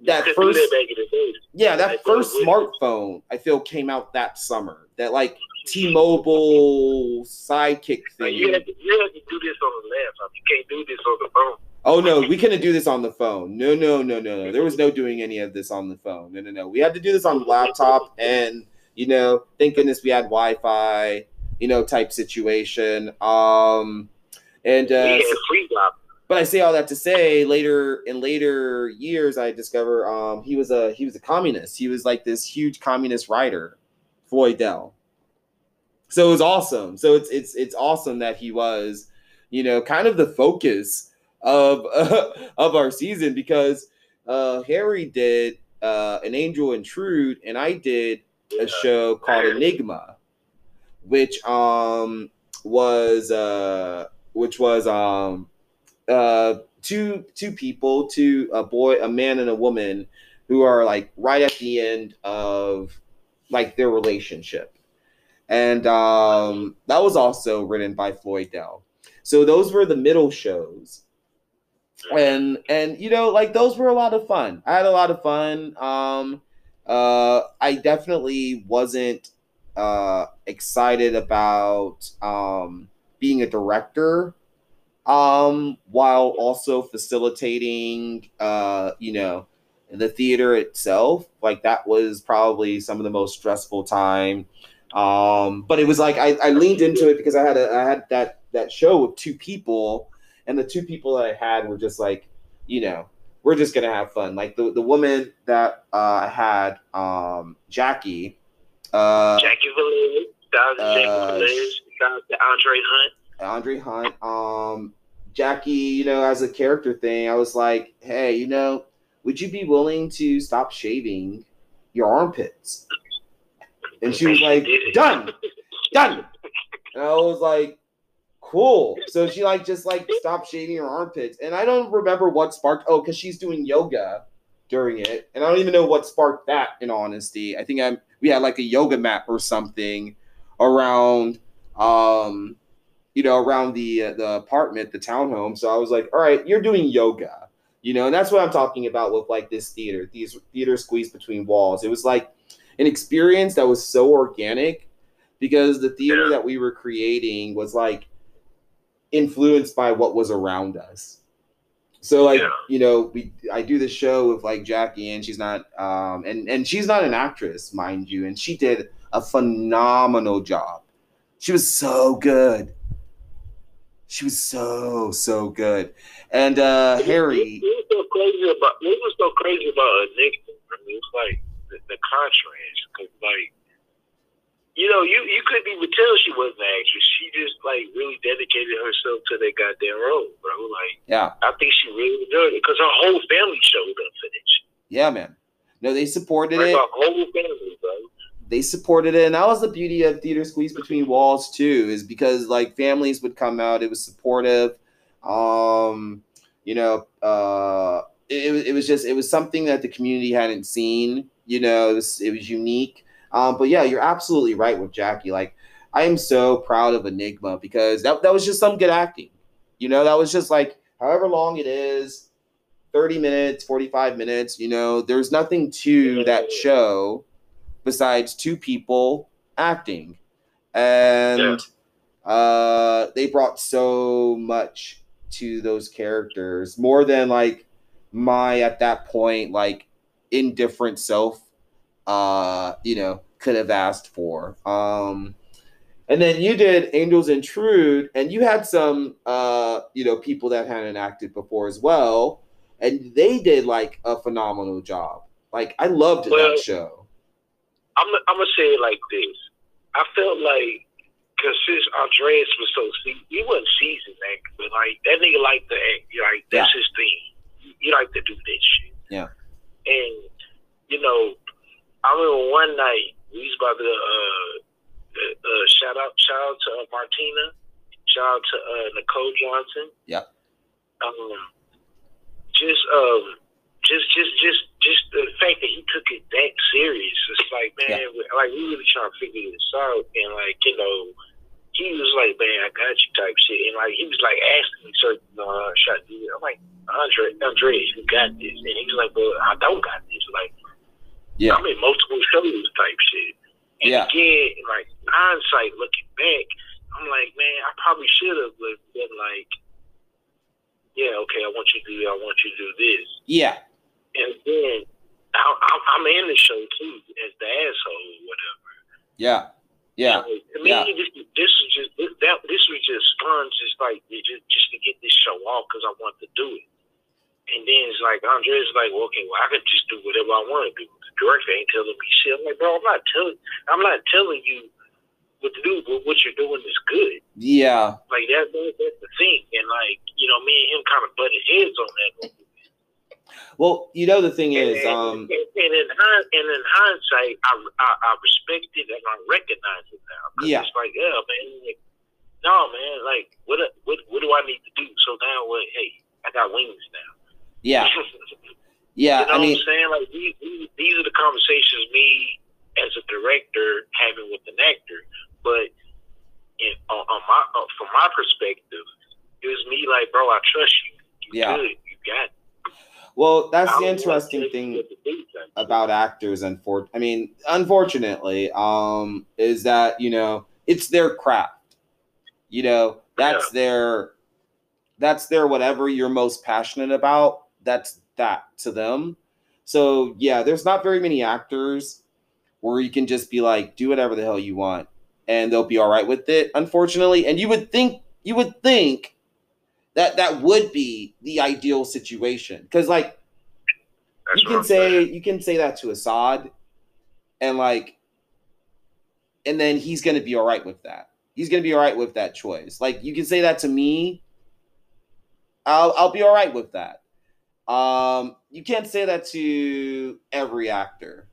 we that first that back in the day. yeah, that first smartphone I feel came out that summer. That like T-Mobile sidekick thing. you, had to, you had to do this on the laptop. You can't do this on the phone. Oh no, we couldn't do this on the phone. No, no, no, no, no. There was no doing any of this on the phone. No, no, no. We had to do this on the laptop, and you know, thank goodness we had Wi-Fi. You know, type situation. Um, and uh, but I say all that to say, later in later years, I discover um, he was a he was a communist. He was like this huge communist writer, Floyd Dell. So it was awesome. So it's it's it's awesome that he was, you know, kind of the focus of of our season because uh, Harry did uh, an Angel Intrude, and I did a show called Enigma, which um was uh which was um uh two two people two a boy a man and a woman who are like right at the end of like their relationship. And um that was also written by floyd dell. So those were the middle shows and and you know like those were a lot of fun. I had a lot of fun. Um uh i definitely wasn't uh excited about um being a director um while also facilitating uh you know the theater itself. Like that was probably some of the most stressful time. Um but it was like i, I leaned into it because i had a i had that that show with two people and the two people that i had were just like you know we're just gonna have fun like the, the woman that uh i had um jackie uh Jackie Valerius. Shout out to Uh, Jackie Valerius. Shout out to Andre Hunt. Andre Hunt, um, Jackie, you know, as a character thing, I was like, hey, you know, would you be willing to stop shaving your armpits? And she was like, done, done. And I was like, cool. So she like just like stopped shaving her armpits. And I don't remember what sparked, oh, because she's doing yoga during it. And I don't even know what sparked that in honesty. I think I'm we had like a yoga mat or something around um you know, around the uh, the apartment, the townhome. So I was like, all right, you're doing yoga, you know, and that's what I'm talking about with like this theater, these theater squeezed between walls. It was like an experience that was so organic because the theater that we were creating was like influenced by what was around us. So like Yeah. you know we I do this show with like Jackie and she's not um and and she's not an actress mind you and she did a phenomenal job. She was so good. She was so so good. And uh Harry What was so crazy about what was so crazy about Enigma? I mean, it's like the, the contrast, because like. You know, you, you couldn't even tell she wasn't an actress. She just like really dedicated herself to that goddamn role, bro. Like yeah, I think she really enjoyed it because her whole family showed up for this. yeah man. No, they supported Like it. her whole family, bro. they supported it and that was the beauty of theater squeeze between walls too is because like families would come out it was supportive um you know uh it, it was- it was just it was something that the community hadn't seen you know it was, it was unique um but yeah you're absolutely right with jackie. Like i am so proud of enigma because that, that was just some good acting. You know that was just like however long it is 30 minutes 45 minutes you know there's nothing to that show besides two people acting. And uh they brought so much to those characters more than like my at that point like indifferent self uh you know could have asked for um and then you did angels intrude and you had some uh you know people that hadn't acted before as well and they did like a phenomenal job like i loved Well, that show I'm I'm gonna say it like this. I felt like because since Andreas was so se- he wasn't seasoned, man, but like that nigga liked to act. Like that's his thing. He like to do that shit. Yeah. And you know, I remember one night we was about to uh, uh, uh shout out shout out to uh, Martina, shout out to uh, Nicole Johnson. Yep. Um, just um, just just just just the fact that he took it that serious. It's like man, like we really trying to figure this out, and like you know, he was like, man, I got you type shit, and like he was like asking me certain uh, shot. I'm like, Andre, Andre, you got this, and he was like, well, I don't got this. Like yeah I'm in multiple shows type shit. And Yeah. again, like hindsight, looking back, I'm like, man, I probably should have been like, yeah, okay, I want you to do, I want you to do this. yeah And then I, I'm, I'm in the show too as the asshole or whatever. yeah yeah So, to me, yeah. this, this was just this, that. This was just fun, just like just just to get this show off because I wanted to do it. And then it's like Andre's like, well, okay, well, I could just do whatever I want to do. The director ain't telling me shit. I'm like, bro, I'm not telling. I'm not telling you what to do. But what you're doing is good. yeah Like that, that that's the thing. And like you know, me and him kind of butted heads on that. well you know the thing is and, um and, and in and in hindsight, I, I I respect it and I recognize it now. Yeah. It's like, yeah, man. Like, no, man. Like, what what what do I need to do? So now, what? Hey, I got wings now. Yeah you yeah know i mean what I'm saying? Like these, these these are the conversations me as a director having with an actor. But in, on, on my uh, from my perspective, it was me like, bro, I trust you. You Yeah. good. You got. It. well that's I the interesting thing what to do, son. about actors unfor- i mean unfortunately um is that you know it's their craft you know that's their that's their whatever you're most passionate about that's that to them so yeah there's not very many actors where you can just be like do whatever the hell you want and they'll be all right with it unfortunately and you would think you would think that that would be the ideal situation because like That's you can say saying. you can say that to Assad, and like, and then he's gonna be all right with that. He's gonna be all right with that choice. Like you can say that to me. I'll I'll be all right with that. Um, you can't say that to every actor,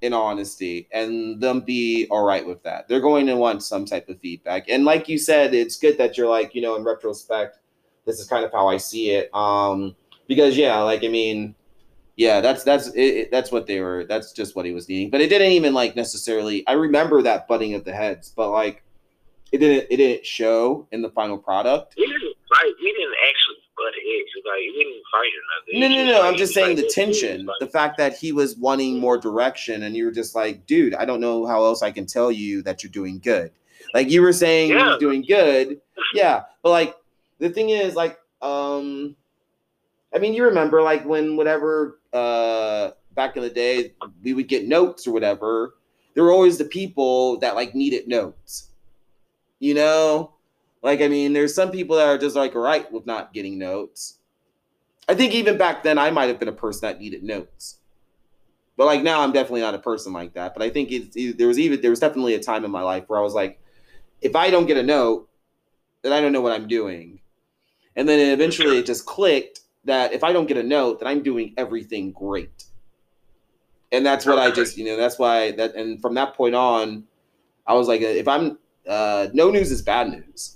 in honesty, and them be all right with that. They're going to want some type of feedback. And like you said, it's good that you're like, you know, in retrospect, this is kind of how I see it. Um, because yeah, like I mean, yeah, that's that's it, it- that's what they were. That's just what he was needing. But it didn't even like necessarily. I remember that butting of the heads, but like it didn't it didn't show in the final product. We didn't fight. We didn't actually butt heads. Like we didn't fight or nothing. No, no, no. like- I'm just saying the that dude was tension, the fact that he was wanting more direction, and you were just like, dude, I don't know how else I can tell you that you're doing good. Like you were saying, Yeah. he's doing good, yeah, but like the thing is like um I mean you remember like when whatever uh back in the day we would get notes or whatever, there were always the people that like needed notes. You know? Like I mean there's some people that are just like right with not getting notes. I think even back then I might have been a person that needed notes. But like now I'm definitely not a person like that. But I think it, there was even there was definitely a time in my life where I was like if I don't get a note, then I don't know what I'm doing. And then eventually it just clicked that if I don't get a note, then I'm doing everything great. And that's what I just, you know, that's why that, and from that point on, I was like, if I'm, uh, no news is bad news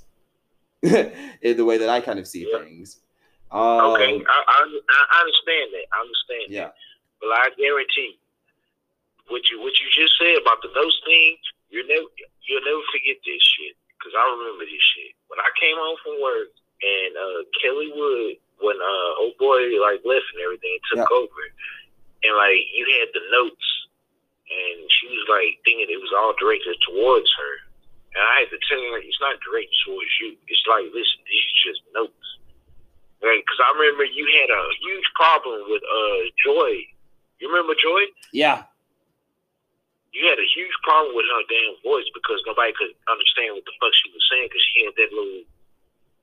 in the way that I kind of see Yeah. things. Um, okay, I, I I understand that. I understand that. Yeah. But I guarantee what you what you just said about the those thing. you never you'll never forget this shit. Cause I remember this shit. When I came home from work and uh Kelly Wood when uh old boy like left and everything took Yeah. over and like you had the notes and she was like thinking it was all directed towards her. And I had to tell her it's not directed towards you. It's like listen, these are just notes. Right, because I remember you had a huge problem with uh Joy. You remember Joy? Yeah. You had a huge problem with her damn voice because nobody could understand what the fuck she was saying because she had that little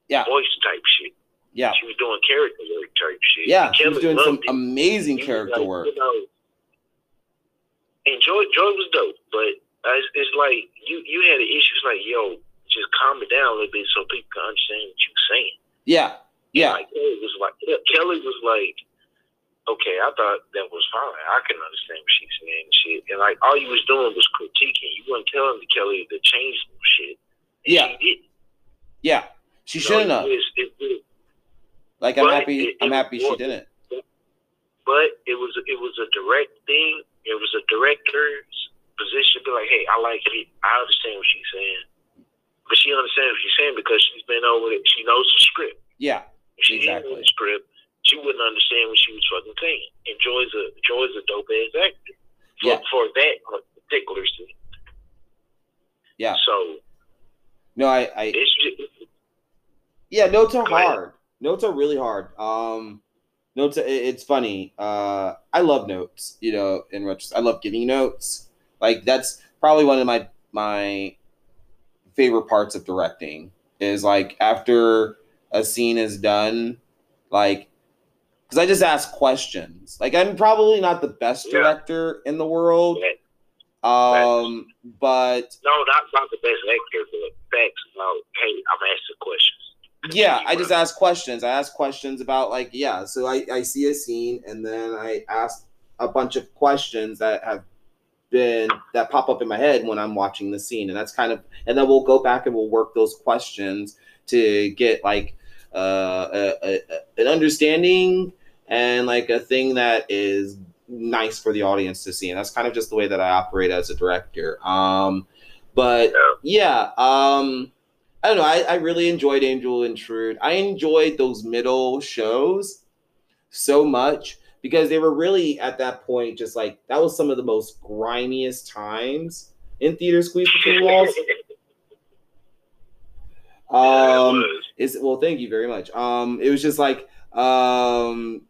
Yeah. voice type shit. Yeah. She was doing character work type shit. Yeah. She was doing some it. amazing He was character like, work. You know, and Joy, Joy was dope, but Uh, it's, it's like you you had an issue. It's like, yo, just calm it down a little bit so people can understand what you're saying. Yeah. Yeah. Like Kelly was like Kelly was like, okay, I thought that was fine. I can understand what she's saying and shit. And like all you was doing was critiquing. You weren't telling the Kelly to change some shit. Yeah. She. Yeah. She So shouldn't have. was- it was- Like I'm but happy. it- I'm happy she didn't. but it was it was a direct thing. It was a director's position to be like, hey, I like it. I understand what she's saying. But she understands what she's saying because she's been over it. She knows the script. Yeah. If she didn't know the script, she wouldn't understand what she was fucking saying. And Joy's a Joy's a dope ass actor for, Yeah. for that particular scene. Yeah. So No, I. I it's just, Yeah, notes are hard. Notes are really hard. Um, notes. It's funny. Uh, I love notes. You know, in retrospect, I love giving notes. Like that's probably one of my my favorite parts of directing is like after a scene is done, like because I just ask questions. Like I'm probably not the best Yeah. director in the world. Right. Um, but no, not not the best actor, but facts about hey, I'm asking questions. yeah i just ask questions i ask questions about like yeah so I, I see a scene and then i ask a bunch of questions that have been that pop up in my head when i'm watching the scene. And that's kind of and then we'll go back and we'll work those questions to get like uh, a, a, an understanding and like a thing that is nice for the audience to see. And that's kind of just the way that i operate as a director. Um but yeah um I don't know. I, I really enjoyed Angel Intrude. I enjoyed those middle shows so much because they were really at that point just like that was some of the most grimiest times in theater squeeze between walls. Yeah, Um, was. is well, thank you very much. Um, it was just like um,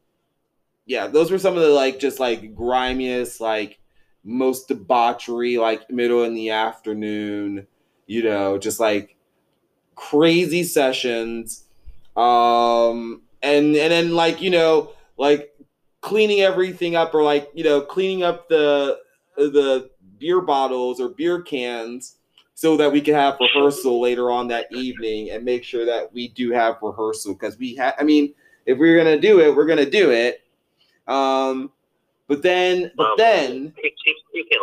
yeah, those were some of the like just like grimiest, like most debauchery, like middle in the afternoon. You know, just like crazy sessions um and and then like you know like cleaning everything up or like you know cleaning up the the beer bottles or beer cans so that we can have rehearsal later on that evening and make sure that we do have rehearsal because we have i mean if we're gonna do it we're gonna do it um but then but Um, then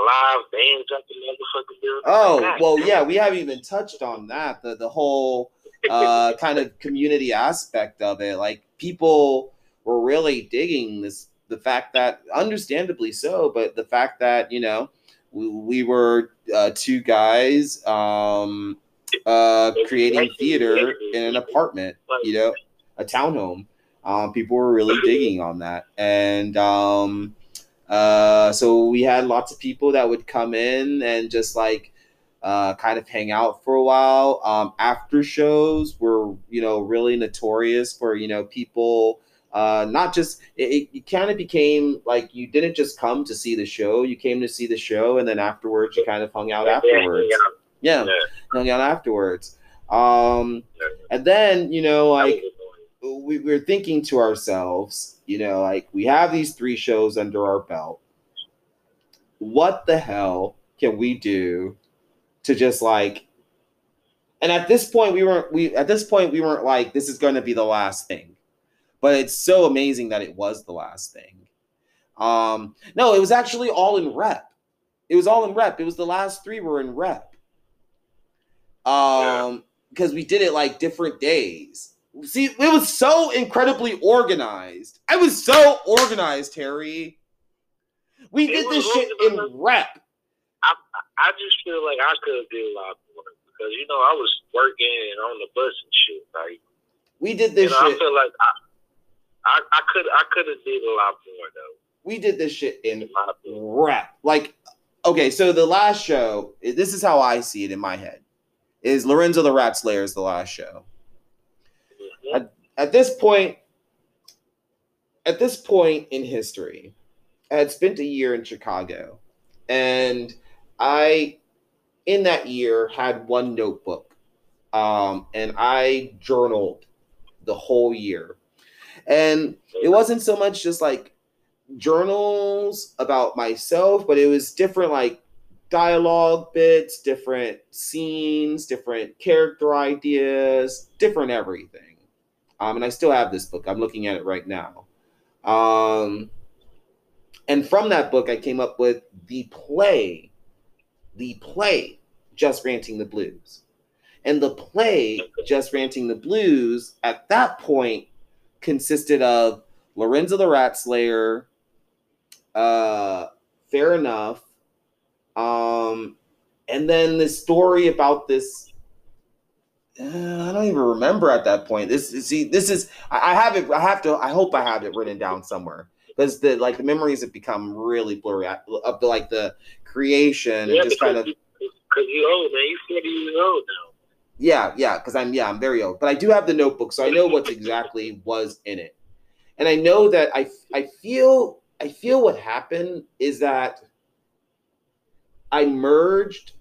live bands up the motherfucking. Oh well, yeah, we haven't even touched on that. The the whole uh, kind of community aspect of it. Like people were really digging this, the fact that, understandably so, but the fact that you know we, we were uh, two guys um, uh, creating theater in an apartment, you know, a townhome. Um, people were really digging on that, and um, uh, so we had lots of people that would come in and just like uh, kind of hang out for a while. Um, after shows were, you know, really notorious for, you know, people uh, not just it, it kind of became like you didn't just come to see the show, you came to see the show, and then afterwards you kind of hung out afterwards. Yeah, Yeah. hung out afterwards. Um, and then you know, like we we're thinking to ourselves, you know, like we have these three shows under our belt. What the hell can we do to just like and at this point we weren't we at this point we weren't like this is going to be the last thing. But it's so amazing that it was the last thing. Um no, it was actually all in rep. It was all in rep. It was the last three were in rep. Um because we did it like different days. See, it was so incredibly organized. I was so organized, Terry. We It did this shit in rep. I, I just feel like I could have did a lot more because you know I was working and on the bus and shit. Like We did you this know, I shit. feel like I, I, I could, I could have did a lot more though. We did this shit in In my opinion. rep. Like, okay, so the last show, this is how I see it in my head. Is Lorenzo the Rat Slayer is the last show. Mhm. At this point, at this point in history, I had spent a year in Chicago, and I, in that year, had one notebook, um, and I journaled the whole year, and it wasn't so much just like journals about myself, but it was different like dialogue bits, different scenes, different character ideas, different everything. Um, and I still have this book. I'm looking at it right now. Um, and from that book, I came up with the play, the play, Just Ranting the Blues. And the play, Just Ranting the Blues, at that point consisted of Lorenzo the Rat Slayer, uh, Fair Enough, um, and then this story about this. Uh, I don't even remember at that point. This is see, this is I, I have it. I have to. I hope I have it written down somewhere because the like the memories have become really blurry I- of the like the creation Yeah, and just kind of because you old man, you forty years old now. Yeah, yeah, because I'm yeah, I'm very old, but I do have the notebook, so I know what exactly was in it, and I know that I I feel I feel what happened is that I merged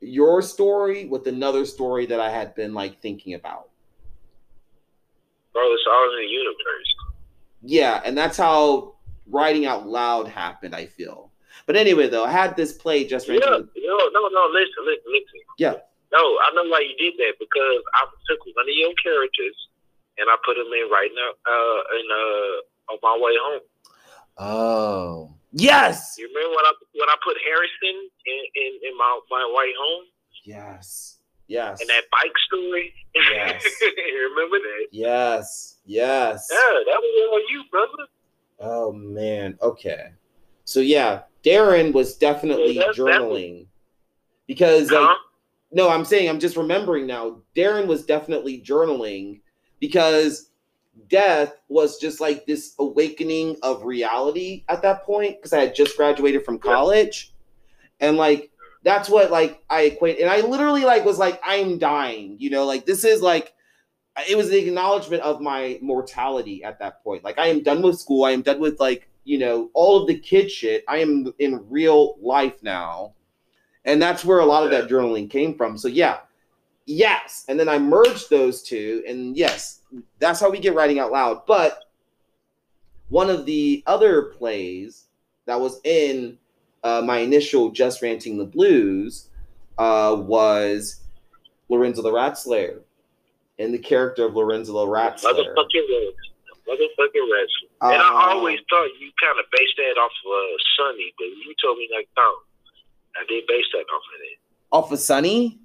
your story with another story that I had been like thinking about. Bro, it's all in the universe. Yeah, and that's how writing out loud happened. I feel, but anyway, though, I had this play just Yeah, randomly- no, no, no. Listen, listen, listen. Yeah. No, I know why you did that because I took one of your characters and I put him in right now, uh, in uh, on my way home. Oh, yes, You remember when I when I put Harrison in in, in my my way home yes, yes, and that bike story? Yes. you remember that? yes, yes. Yeah, that was on you, brother. Oh man. Okay. So yeah, Darren was definitely Yeah, that's- that was- journaling because like Huh? No, I'm saying I'm just remembering now. Darren was definitely journaling because death was just like this awakening of reality at that point because I had just graduated from Yeah. college and like that's what like I equate and I literally like was like I'm dying, you know, like this is like it was the acknowledgement of my mortality at that point. Like I am done with school. I am done with like, you know, all of the kid shit. I am in real life now. And that's where a lot of that journaling came from. So yeah. Yes. And then I merged those two and yes, that's how we get writing out loud. But one of the other plays that was in uh, my initial Just Ranting the Blues uh, was Lorenzo the Rat Slayer and the character of Lorenzo the Rat Slayer. Motherfucking. Motherfucking Reds. And I Uh, always thought you kind of based that off of uh, Sunny, but you told me like, no, I did base that off of it. off of Sunny.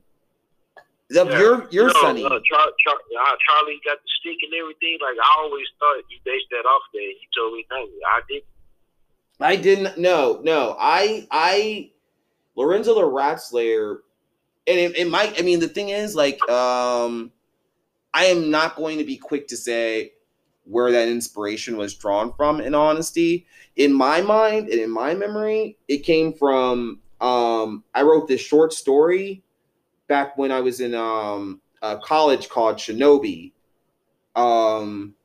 Of Yeah. your your no, Sunny. No, Char- Char- Charlie got the stick and everything. Like I always thought you based that off of there. You told me no, I did. I didn't. No, no. I I Lorenzo the Rat Slayer, and it, it might. I mean, the thing is, like, um, I am not going to be quick to say where that inspiration was drawn from. In honesty, in my mind and in my memory, it came from. Um, I wrote this short story back when I was in um a college called Shinobi. Um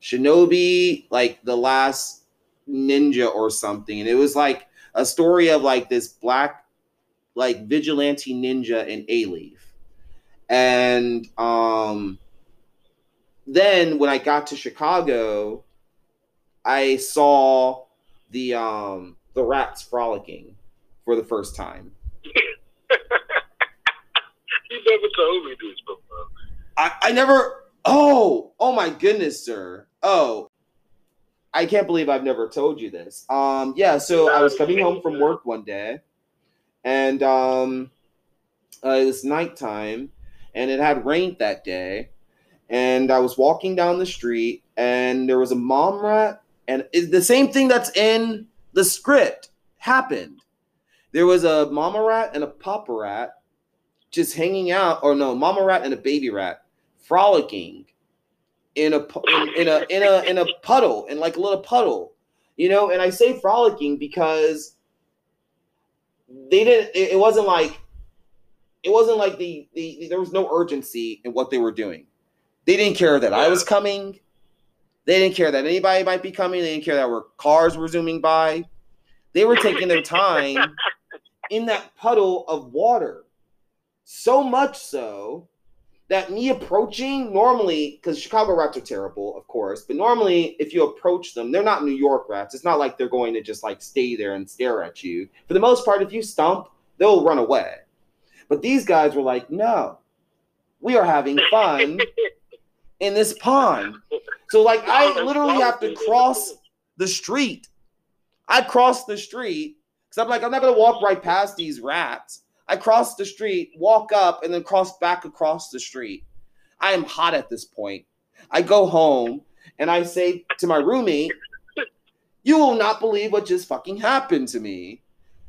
Shinobi, like the last ninja or something. And it was like a story of like this black, like vigilante ninja in Alief. And um then when I got to Chicago, I saw the um the rats frolicking for the first time. You never told me this before. I, I never oh oh my goodness sir oh i can't believe i've never told you this um yeah so i was coming home from work one day and um uh, it was nighttime and it had rained that day and i was walking down the street and there was a mom rat and the same thing that's in the script happened there was a mama rat and a papa rat just hanging out or no mama rat and a baby rat frolicking in a in, in a in a in a puddle in like a little puddle you know? And i say frolicking because they didn't it, it wasn't like it wasn't like the, the there was no urgency in what they were doing. They didn't care that i was coming. They didn't care that anybody might be coming. They didn't care that were cars were zooming by. They were taking their time in that puddle of water. So much so that me approaching normally because chicago rats are terrible of course but normally if you approach them they're not new york rats. It's not like they're going to just like stay there and stare at you. For the most part if you stump they'll run away. But these guys were like no we are having fun in this pond. So like i literally have to cross the street. I cross the street because i'm like i'm not going to walk right past these rats I cross the street, walk up, and then cross back across the street. I am hot at this point. I go home and I say to my roommate, You will not believe what just fucking happened to me.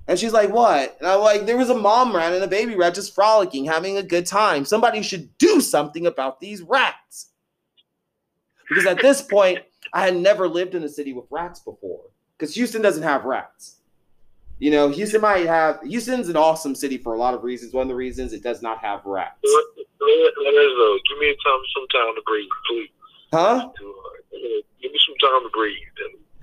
And she's like, What? And I'm like, There was a mom rat and a baby rat just frolicking, having a good time. Somebody should do something about these rats. Because at this point, I had never lived in a city with rats before. Because Houston doesn't have rats. You know, Houston might have Houston's an awesome city for a lot of reasons. One of the reasons it does not have rats. Lorenzo, give me some some time to breathe, please. Huh? Give me some time to breathe.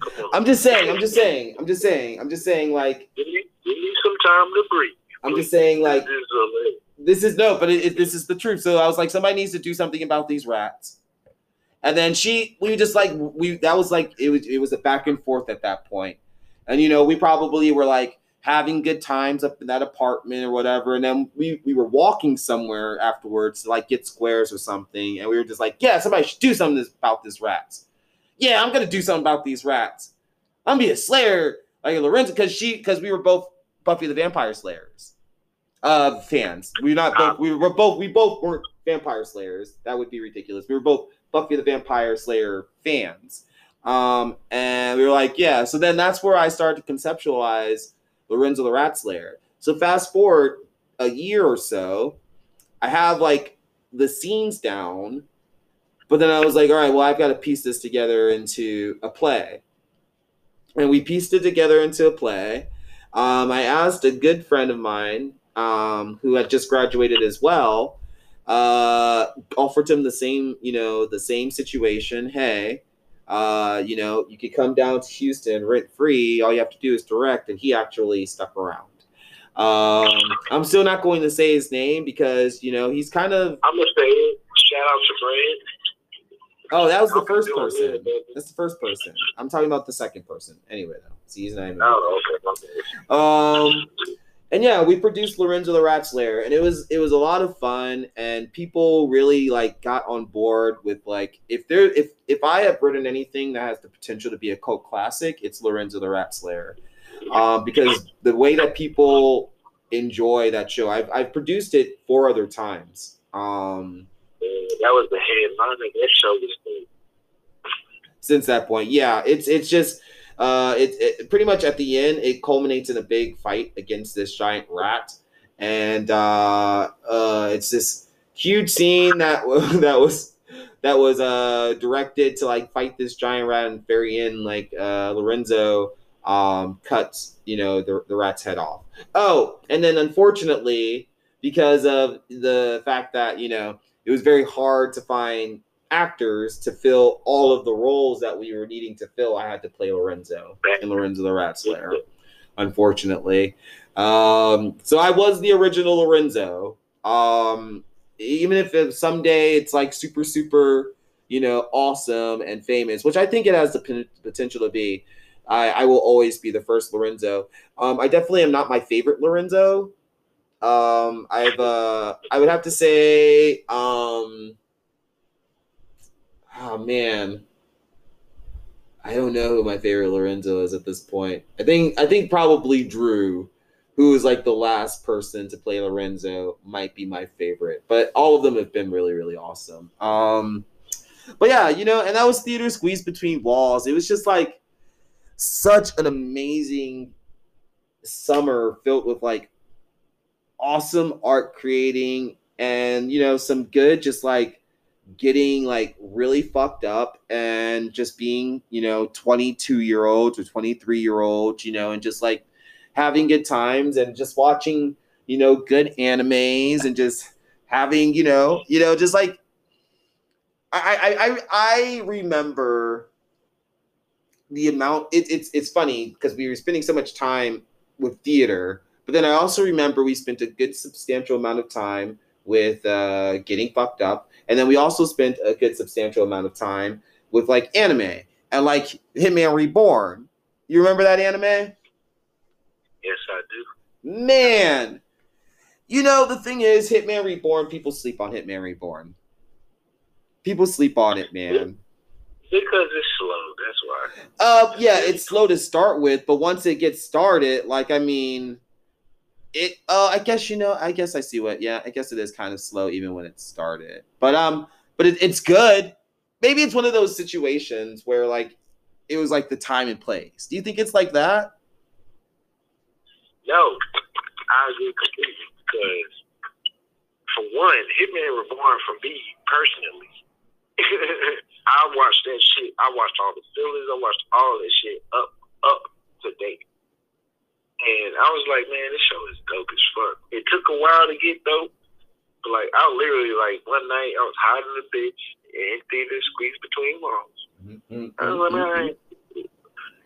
Come on. I'm just saying, I'm just saying, I'm just saying, I'm just saying, like, Give me, give me some time to breathe. I'm just saying, like, This is, uh, this is no, but it, it, this is the truth. So I was like, somebody needs to do something about these rats. And then she, we just like, we that was like, it was, it was a back and forth at that point. And you know, we probably were like having good times up in that apartment or whatever. And then we we were walking somewhere afterwards to like get squares or something. And we were just like, yeah, somebody should do something about this rats. Yeah, I'm gonna do something about these rats. I'm gonna be a slayer like Lorenzo because she because we were both Buffy the Vampire Slayers uh fans. We were not both we were both we both weren't vampire slayers. That would be ridiculous. We were both Buffy the Vampire Slayer fans. Um, and we were like, yeah. So then that's where I started to conceptualize Lorenzo the Rat Slayer. So fast forward a year or so, I have like the scenes down, but then I was like, all right, well, I've got to piece this together into a play. And we pieced it together into a play. Um, I asked a good friend of mine um, who had just graduated as well, uh, offered him the same, you know, the same situation. Hey, uh, you know, you could come down to Houston rent free. All you have to do is direct, and he actually stuck around. Um, I'm still not going to say his name because you know he's kind of. I'm gonna say it. Shout out to Brad. Oh, that was the first person. baby. That's the first person. I'm talking about the second person. Anyway, though, see, he's not even. Oh, okay. bad. Um, and yeah, we produced Lorenzo the Rat Slayer, and it was it was a lot of fun, and people really like got on board with like if there if if I have written anything that has the potential to be a cult classic, it's Lorenzo the Rat Slayer, um, because the way that people enjoy that show, I've I've produced it four other times. Um, that was the headline. That show was since that point. Yeah, it's it's just uh it, it pretty much at the end it culminates in a big fight against this giant rat and uh uh it's this huge scene that that was that was uh directed to like fight this giant rat and very end like uh Lorenzo um cuts you know the, the rat's head off. Oh, and then unfortunately because of the fact that you know it was very hard to find actors to fill all of the roles that we were needing to fill. I had to play Lorenzo and Lorenzo the Rat Slayer, unfortunately. Um, so I was the original Lorenzo. Um, even if it, someday it's like super, super, you know, awesome and famous, which I think it has the p- potential to be. I, I will always be the first Lorenzo. Um, I definitely am not my favorite Lorenzo. Um, I've uh, I would have to say, um, oh man, I don't know who my favorite Lorenzo is at this point. I think I think probably Drew, who is like the last person to play Lorenzo, might be my favorite. But all of them have been really really awesome. Um, but yeah, you know, and that was theater squeezed between walls. It was just like such an amazing summer filled with like awesome art creating and you know some good just like getting like really fucked up and just being you know 22 year olds or 23 year olds you know and just like having good times and just watching you know good animes and just having you know you know just like i i i, I remember the amount it, it's it's funny because we were spending so much time with theater but then I also remember we spent a good substantial amount of time with uh, getting fucked up, and then we also spent a good substantial amount of time with like anime and like Hitman Reborn. You remember that anime? Yes, I do. Man, you know the thing is, Hitman Reborn. People sleep on Hitman Reborn. People sleep on it, man. Because it's slow. That's why. Uh, yeah, it's slow to start with, but once it gets started, like I mean, it. Uh, I guess you know. I guess I see what. Yeah, I guess it is kind of slow even when it started. But um, but it, it's good. Maybe it's one of those situations where like it was like the time and place. Do you think it's like that? No, I agree completely because for one, Hitman Reborn for me personally, I watched that shit. I watched all the fillers. I watched all that shit up up to date. And I was like, man, this show is dope as fuck. It took a while to get dope. But like I literally like one night I was hiding the bitch in theater squeezed between walls. Mm-hmm. I was like, man,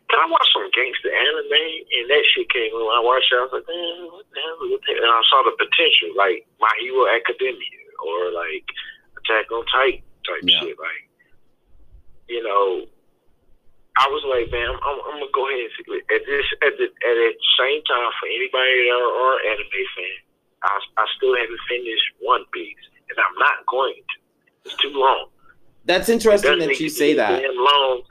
can I watch some gangster anime? And that shit came on. I watched it, I was like, man, what the hell is this? And I saw the potential, like My Hero Academia or like Attack on Titan type Yeah. shit. Like, you know, I was like, man, I'm, I'm, I'm gonna go ahead and. At this, at the, at the same time, for anybody that are, anime fan, I, I still haven't finished One Piece, and I'm not going to. It's too long. That's interesting that you say that. Damn long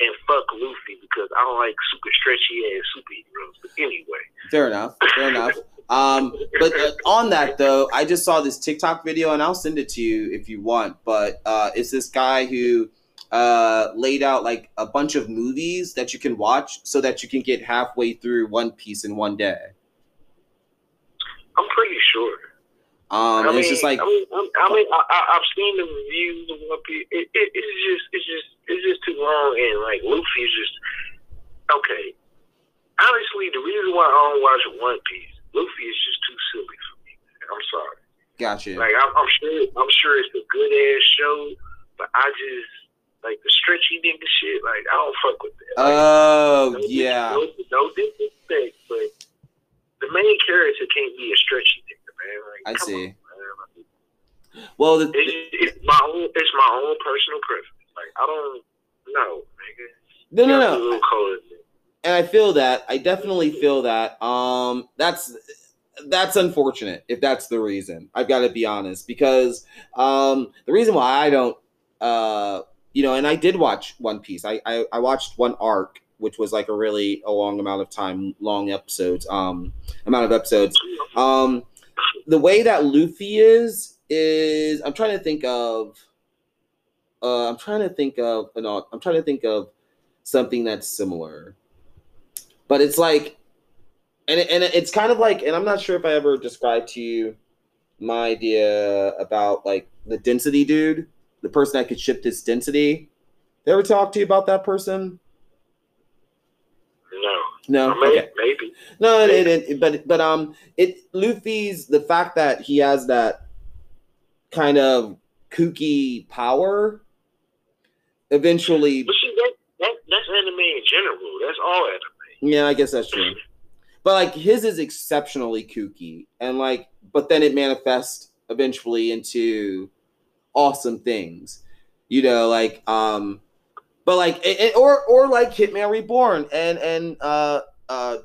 and fuck Luffy because I don't like super stretchy ass superheroes. But anyway, Fair enough. Fair enough. Um, but uh, on that though, I just saw this TikTok video, and I'll send it to you if you want. But uh, it's this guy who uh, laid out like a bunch of movies that you can watch, so that you can get halfway through One Piece in one day. I'm pretty sure. Um, I mean, it's just like I mean, I'm- I mean, I, I, I've seen the reviews of One Piece. It, it, it's just, it's just, it's just too long, and like Luffy's just okay. Honestly, the reason why I don't watch One Piece, Luffy is just too silly for me. I'm sorry. gotcha. Like I'm, I'm sure, I'm sure it's a good ass show, but I just like the stretchy nigga shit. Like I don't fuck with that. Like, Oh no, yeah, no, no disrespect, but the main character can't be a stretchy nigga, man. Like, I see. on, man. well the, It's, it's my own. It's my own personal preference. Like I don't know, nigga. no no You no. A little colder than that. and I feel that. I definitely feel that. Um, that's that's unfortunate if that's the reason. I've got to be honest because um, the reason why I don't, uh, you know, and I did watch One Piece. I, I I watched one arc, which was like a really a long amount of time, long episodes, um, amount of episodes. Um, the way that Luffy is is I'm trying to think of. Uh, I'm trying to think of an. I'm trying to think of something that's similar but it's like and and it's kind of like and i'm not sure if i ever described to you my idea about like the density dude the person that could shift his density they ever talk to you about that person No. No, mean, okay. maybe. No, it, it, it, but but um, it Luffy's the fact that he has that kind of kooky power. Eventually, But see, that, that that's anime in general. That's all anime. yeah, I guess that's true. But like his is exceptionally kooky, and like, but then it manifests eventually into awesome things, you know, like um, but like it, it- or or like Hitman Reborn and and uh uh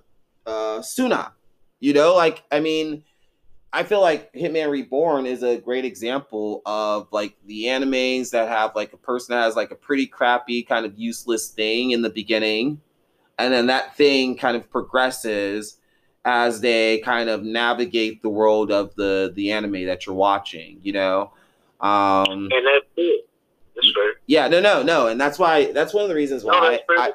uh Tsuna, you know, like I mean, I feel like Hitman Reborn is a great example of like the animes that have like a person that has like a pretty crappy kind of useless thing in the beginning, and then that thing kind of progresses as they kind of navigate the world of the the anime that you're watching. You know, um, And that's it. That's fair. yeah, no, no, no, and that's why that's one of the reasons why fair. I,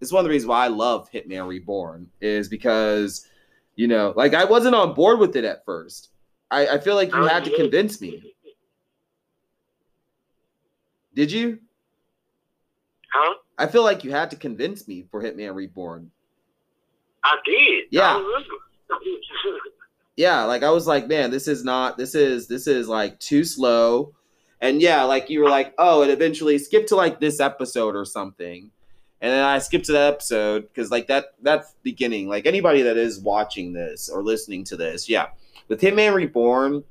it's one of the reasons why I love Hitman Reborn is because, you know, like I wasn't on board with it at first. I, I feel like you had to convince me. Did you? Huh? I feel like you had to convince me for Hitman Reborn. I did. Yeah. I. Yeah, like I was like, man, this is not this is this is like too slow. And yeah, like you were like, oh, it eventually skipped to like this episode or something. And then I skipped to that episode because like that that's beginning. Like anybody that is watching this or listening to this, yeah. With Hitman Reborn,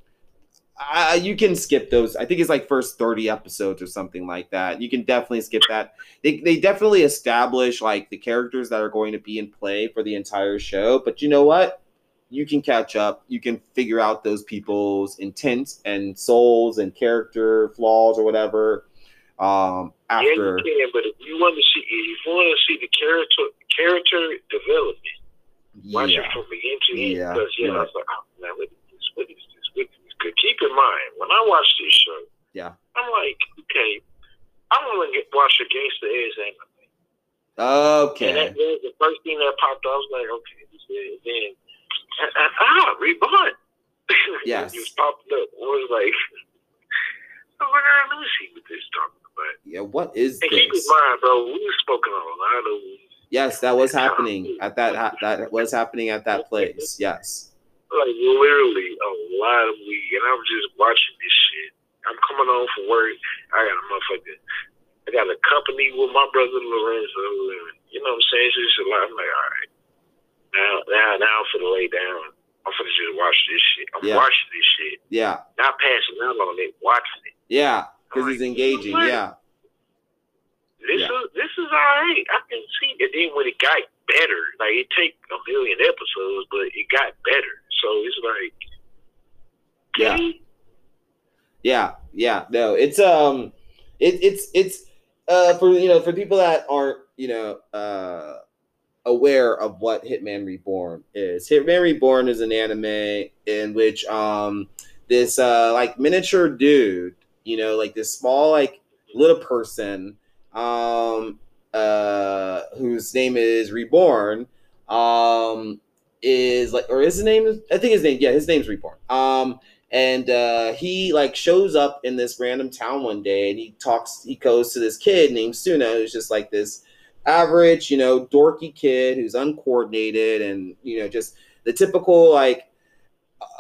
uh, you can skip those. I think it's like first 30 episodes or something like that. You can definitely skip that. They, they definitely establish like the characters that are going to be in play for the entire show. But you know what? You can catch up. You can figure out those people's intents and souls and character flaws or whatever. Um, Yeah, you can, but if you want to see, if you want to see the character character development, watch yeah, it from beginning to end. Yeah, Because yeah, you're I was like, oh man, what is this? What is this? What is this? 'Cause keep in mind, when I watch this show, Yeah. I'm like, okay, I want to watch a gangster ass anime. And okay. that, that, the first thing that popped up, I was like, okay, this is then ah, reborn. Yes. it just popped up. I was like, my god, let me see what this is talking about. Yeah, what is And keep in mind, bro, we've spoken on a lot of Yes, that was happening at that ha- that was happening at that place. Yes. like literally a lot of weed, and I'm just watching this shit. I'm coming home from work. I got a motherfucker. I got a company with my brother Lorenzo, and you know what I'm saying? It's just a lot. I'm like, all right, now, now, now I'm finna lay down. I'm finna just watch this shit. I'm Yeah. watching this shit, Yeah. not passing out on it, watching it. Yeah. Because I'm it's engaging. what? Yeah. This Yeah. is this is all right. I can see. And then when it got better, like it take a million episodes, but it got better. So it's like, Yeah. Yeah, yeah, no, it's um, it, it's it's uh for you know for people that aren't you know uh aware of what Hitman Reborn is. Hitman Reborn is an anime in which um this uh like miniature dude, you know, like this small like little person um uh whose name is Reborn um is like or his name is I think his name yeah his name's Reborn um and uh, he like shows up in this random town one day and he talks he goes to this kid named Tsuna who's just like this average you know dorky kid who's uncoordinated and you know just the typical like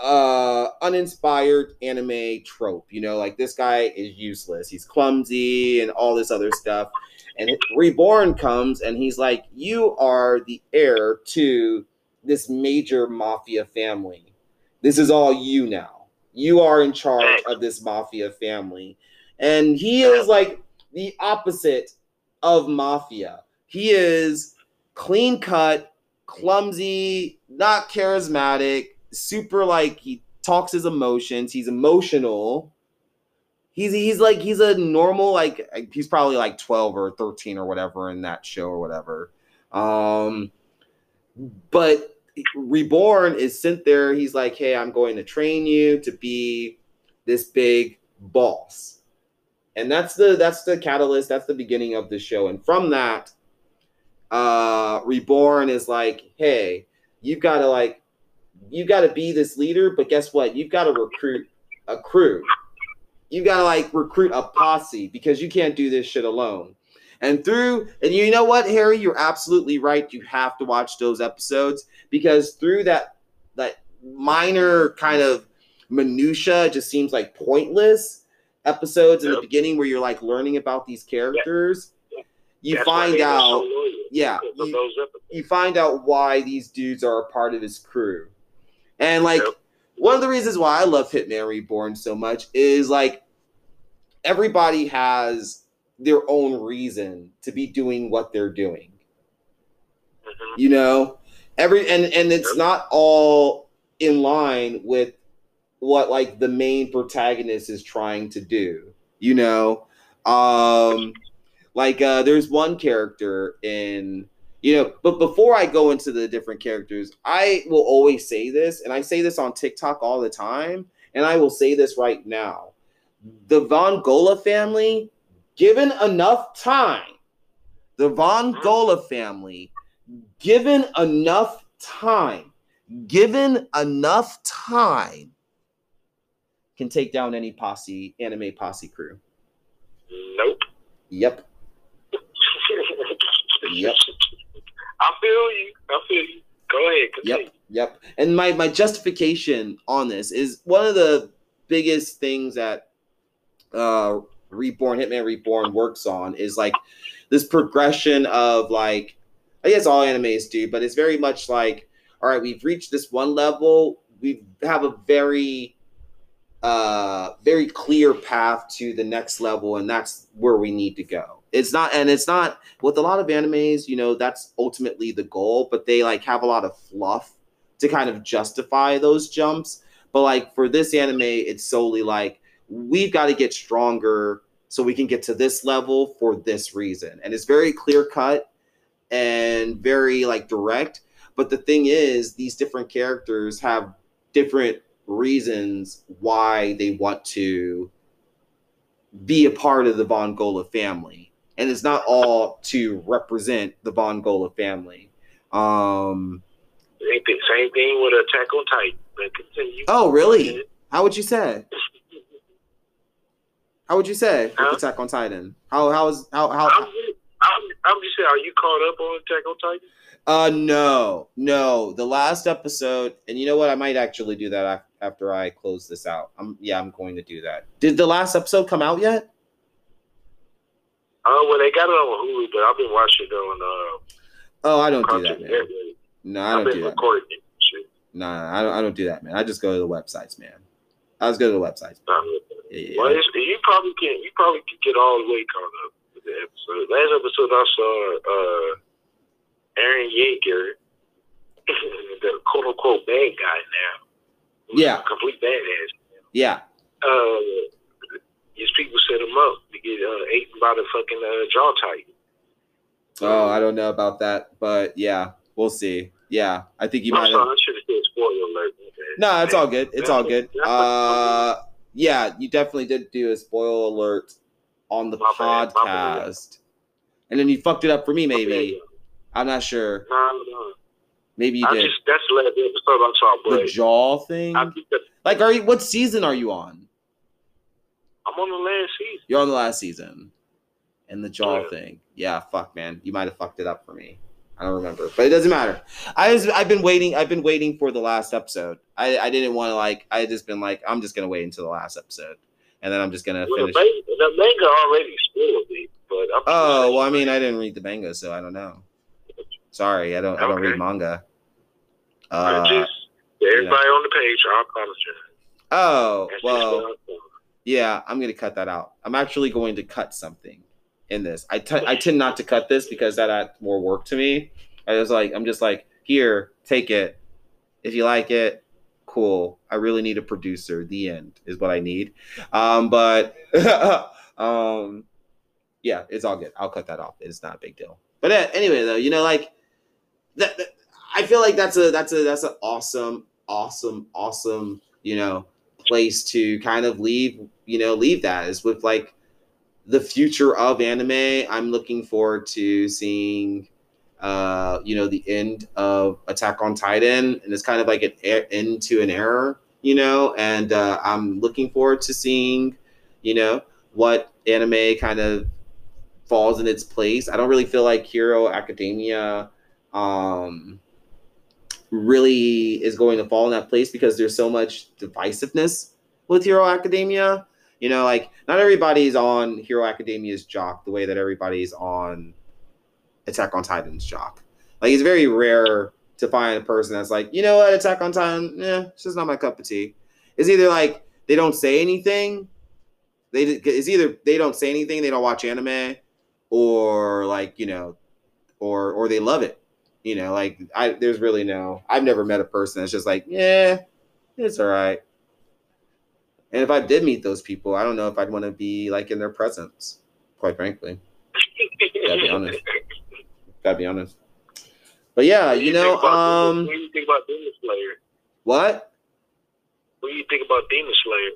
uh uninspired anime trope you know like this guy is useless. He's clumsy and all this other stuff. And reborn comes and he's like you are the heir to this major mafia family. This is all you now. You are in charge of this mafia family. And he is like the opposite of mafia he is clean cut clumsy not charismatic super like he talks his emotions he's emotional. He's he's like he's a normal like he's probably like 12 or 13 or whatever in that show or whatever. Um but reborn is sent there he's like hey i'm going to train you to be this big boss. And that's the that's the catalyst that's the beginning of the show. And from that uh reborn is like hey you've got to like you got to be this leader but guess what? You've got to recruit a crew. You got to like recruit a posse because you can't do this shit alone. And through, and you know what, Harry, you're absolutely right. You have to watch those episodes because through that that minor kind of minutia, just seems like pointless episodes in the beginning where you're like learning about these characters. You That's find they were so out, yeah, you- you find out why these dudes are a part of his crew. And like Yep. one of the reasons why I love Hitman Reborn so much is like everybody has their own reason to be doing what they're doing. Mhm. You know? Every and and it's Yep. not all in line with what like the main protagonist is trying to do. You know? Um like uh there's one character in you know but before i go into the different characters i will always say this and i say this on tiktok all the time and i will say this right now. The Vongola family given enough time the Vongola family given enough time given enough time can take down any posse anime posse crew. Nope. yep Yep. I feel you. I feel you. Go ahead. Continue. Yep, yep. And my my justification on this is one of the biggest things that uh Reborn Hitman Reborn works on is like this progression of like I guess all animes do, but it's very much like all right, we've reached this one level, we have a very uh very clear path to the next level and that's where we need to go. It's not and it's not with a lot of animes, you know, that's ultimately the goal, but they like have a lot of fluff to kind of justify those jumps. But like for this anime, it's solely like we've got to get stronger so we can get to this level for this reason. And it's very clear cut and very like direct. But the thing is, these different characters have different reasons why they want to be a part of the Vongola family. And it's not all to represent the Vongola family. Um, Same thing, same thing with Attack on Titan. But continue. oh, really? How would you say? How would you say with Huh? Attack on Titan? How how is how how? I'm, just- I'm, I'm just saying, are you caught up on Attack on Titan? Uh, no, no. The last episode, and you know what? I might actually do that after I close this out. I'm yeah, I'm going to do that. Did the last episode come out yet? Uh, well, they got it on Hulu, but I've been watching it on uh, Oh, I don't do that, man. No, I don't do that. Man. recording it. and No, no, I don't. I don't do that, man. I just go to the websites, man. I just go to the websites. Um, Yeah, Well, it's, you probably can. You probably can get all the way caught up with the episode. Last episode I saw, uh, Eren Yeager, the quote unquote bad guy now. Yeah. complete badass. yeah. Uh, his people set him up to get uh, eaten by the fucking uh, jaw titan. Oh, I don't know about that, but yeah, we'll see. Yeah, I think you might sorry. I should have said spoiler alert. No, it's all good. It's all good. Yeah. Uh, yeah, you definitely did do a spoiler alert on the My bad, bad. podcast, and then you fucked it up for me. Maybe I'm not sure. No, no. Maybe you I did just that's the last episode I saw, the jaw thing. Like, are you? What season are you on? I'm on the last season. You're on the last season, and the jaw Yeah. thing. Yeah, fuck, man, you might have fucked it up for me. I don't remember, but it doesn't matter. I was, I've been waiting. I've been waiting for the last episode. I, I didn't want to like. I just been like, I'm just gonna wait until the last episode, and then I'm just gonna Well, finish. the, manga, the manga already spoiled me, but I'm Oh well, I mean, I didn't read the manga, so I don't know. Sorry, I don't. I don't read manga. Uh, just everybody on the page. I apologize. oh well. What I thought. Yeah, I'm gonna cut that out. I'm actually going to cut something in this. I t- I tend not to cut this because that adds more work to me. I was like, I'm just like, here, take it. If you like it, cool. I really need a producer. The end is what I need. Um, but um, yeah, it's all good. I'll cut that off. It's not a big deal. But uh, anyway, though, you know, like that, that- I feel like that's a that's a that's an awesome, awesome, awesome, you know, place to kind of leave, you know, leave that is with like the future of anime. I'm looking forward to seeing uh, you know, the end of Attack on Titan, and it's kind of like an end to an era, you know, and uh, I'm looking forward to seeing, you know, what anime kind of falls in its place. I don't really feel like Hero Academia um really is going to fall in that place because there's so much divisiveness with Hero Academia. You know, like not everybody's on Hero Academia's jock the way that everybody's on Attack on Titan's jock. Like it's very rare to find a person that's like, you know what, Attack on Titan, yeah, it's just not my cup of tea. It's either like they don't say anything, they it's either they don't say anything, they don't watch anime, or like you know, or or they love it. You know, like I there's really no. I've never met a person that's just like, yeah, it's all right. And if I did meet those people, I don't know if I'd want to be like in their presence. Quite frankly, gotta be honest. Gotta be honest. But yeah, do you know, um, What do you think about Demon Slayer? what? What do you think about Demon Slayer?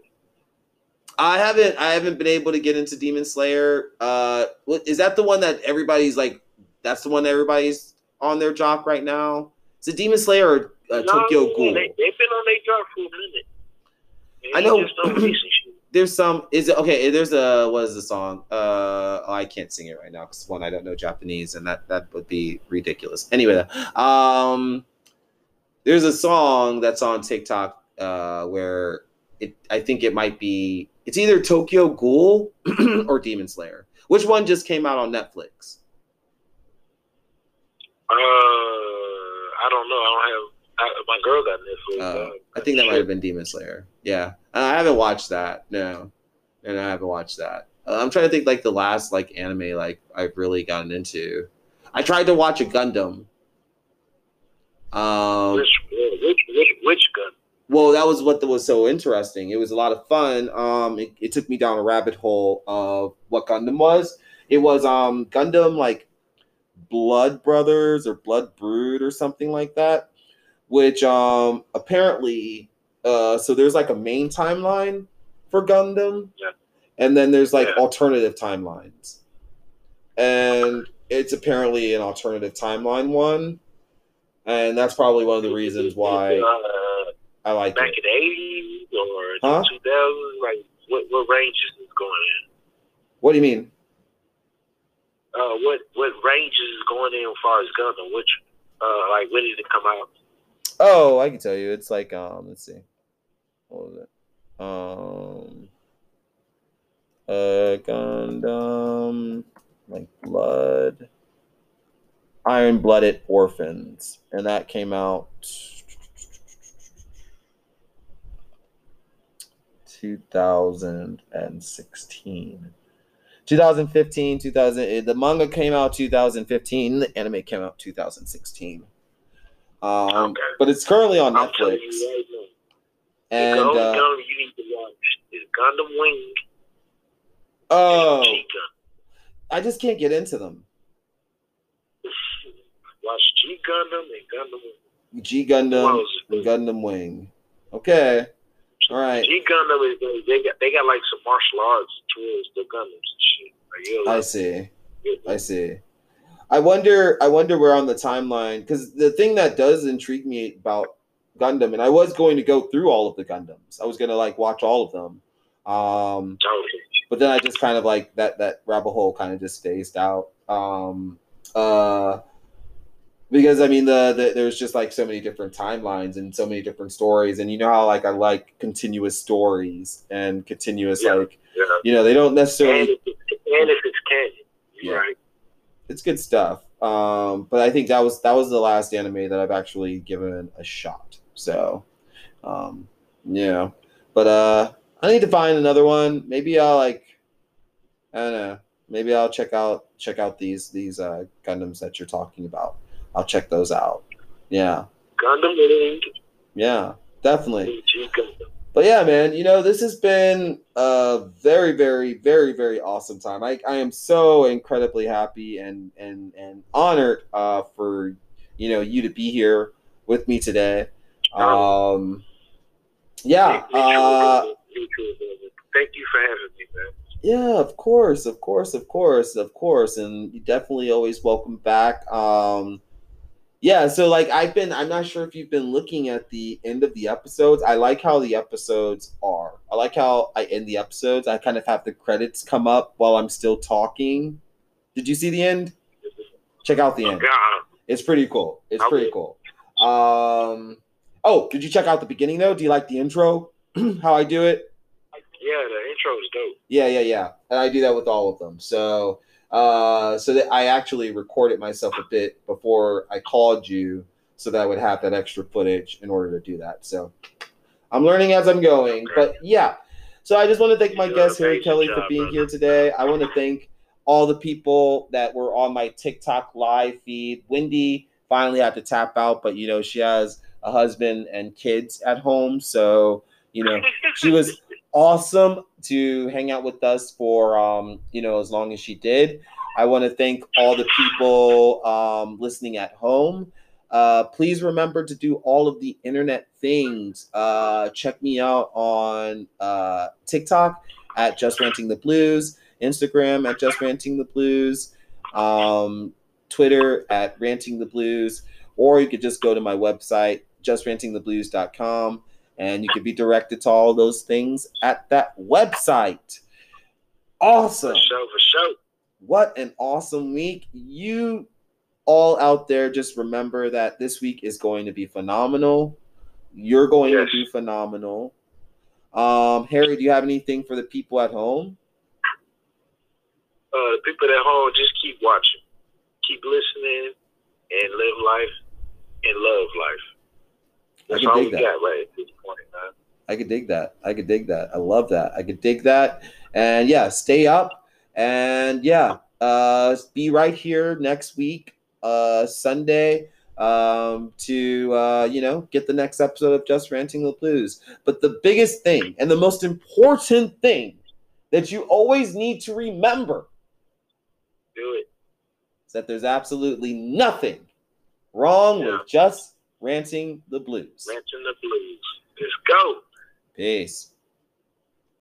I haven't I haven't been able to get into Demon Slayer. Uh what is that the one that everybody's like that's the one that everybody's on their jock right now? Is it Demon Slayer or uh, Tokyo No, Ghoul? They, they've been on their job for a minute. I know. Just don't release shit. There's some is it okay, there's a what is the song? Uh oh, I can't sing it right now cuz one I don't know Japanese and that that would be ridiculous. Anyway, um there's a song that's on TikTok uh where it I think it might be it's either Tokyo Ghoul or Demon Slayer. Which one just came out on Netflix? Uh, I don't know. I don't have. I, my girl got Netflix. Uh, uh, I think that might have been Demon Slayer. Yeah, uh, I haven't watched that. No, and I haven't watched that. Uh, I'm trying to think like the last like anime like I've really gotten into. I tried to watch a Gundam. Um, Which which which which gun? well, that was what was so interesting. It was a lot of fun. Um, it, it took me down a rabbit hole of what Gundam was. It was um Gundam like Blood Brothers or Blood Brood or something like that, which um apparently uh so there's like a main timeline for Gundam, Yeah. and then there's like Yeah. alternative timelines, and it's apparently an alternative timeline one, and that's probably one of the reasons why Uh, I like back it. in the eighties or Huh? two thousand, like what what ranges is going in? What do you mean? Uh, what what ranges is going in as far as Gundam? Which uh, like when did it come out? Oh, I can tell you. It's like um, let's see, what was it? Um, uh, Gundam, like Blood, Iron Blooded Orphans, and that came out two thousand and sixteen. 2015, 2000. eh, The manga came out 2015. The anime came out 2016. Um, Okay. but it's currently on Netflix. right. And the only uh, Gundam you need to watch is Gundam Wing oh, I just can't get into them. Watch G Gundam and Gundam Wing. G Gundam, and Gundam Wing. Okay, right. G Gundam is they, got they got like some martial arts towards the Gundams and shit. Like, you'll I like see. I see. I wonder. I wonder where on the timeline because the thing that does intrigue me about Gundam, and I was going to go through all of the Gundams. I was going to like watch all of them. Um, Okay. but then I just kind of like that that rabbit hole kind of just phased out. Um, uh, because I mean the, the there's just like so many different timelines and so many different stories, and you know how like I like continuous stories and continuous Yeah. like Yeah. you know they don't And necessarily if, and if it's canon, Yeah. right. it's good stuff. Um, but I think that was that was the last anime that I've actually given a shot. So, um, yeah. But uh, I need to find another one. Maybe I'll like, I don't know. Maybe I'll check out check out these these uh Gundams that you're talking about. I'll check those out. Yeah, Gundam Wing yeah, definitely. and G Gundam. But yeah, man, you know, this has been a very, very, very, very awesome time. I, I am so incredibly happy and and and honored uh, for you know you to be here with me today. Um, yeah, Me- me too, uh, brother. Me too, brother. Thank you for having me, man. yeah, of course, of course, of course, of course, and you definitely always welcome back. Um, yeah, so like I've been, I'm not sure if you've been looking at the end of the episodes. I like how the episodes are. I like how I end the episodes. I kind of have the credits come up while I'm still talking. Did you see the end? Check out the end. It's pretty cool. It's pretty cool. Um. Oh, did you check out the beginning though? Do you like the intro? How I do it? yeah, the intro is dope. Yeah, yeah, yeah. And I do that with all of them. So, uh, so that I actually recorded myself a bit before I called you, so that I would have that extra footage in order to do that. So, I'm learning as I'm going. But yeah, so I just want to thank my guest Harry Kelly for being brother. here today. I want to thank all the people that were on my TikTok live feed. Wendy finally had to tap out, but you know she has a husband and kids at home, so you know she was awesome to hang out with us for um you know as long as she did. I want to thank all the people um listening at home. Uh please remember to do all of the internet things. Uh check me out on uh tiktok at just ranting the blues instagram at just ranting the blues um twitter at ranting the blues or you could just go to my website justrantingtheblues.com and you can be directed to all those things at that website. Awesome. For sure, for sure. What an awesome week. You all out there just remember that this week is going to be phenomenal. You're going Yes. to be phenomenal. Um, Harry, do you have anything for the people at home? Uh, the people at home, just keep watching, keep listening, and live life and love life. That's can all dig we that. got right at this point, man. I could dig that. I could dig that. I love that. I could dig that. And yeah, stay up. And yeah, uh, be right here next week, uh, Sunday, um, to uh, you know get the next episode of Just Ranting the Blues. But the biggest thing and the most important thing that you always need to remember Do it. is that there's absolutely nothing wrong Yeah. with just ranting the blues. Ranting the blues. Let's go. Peace.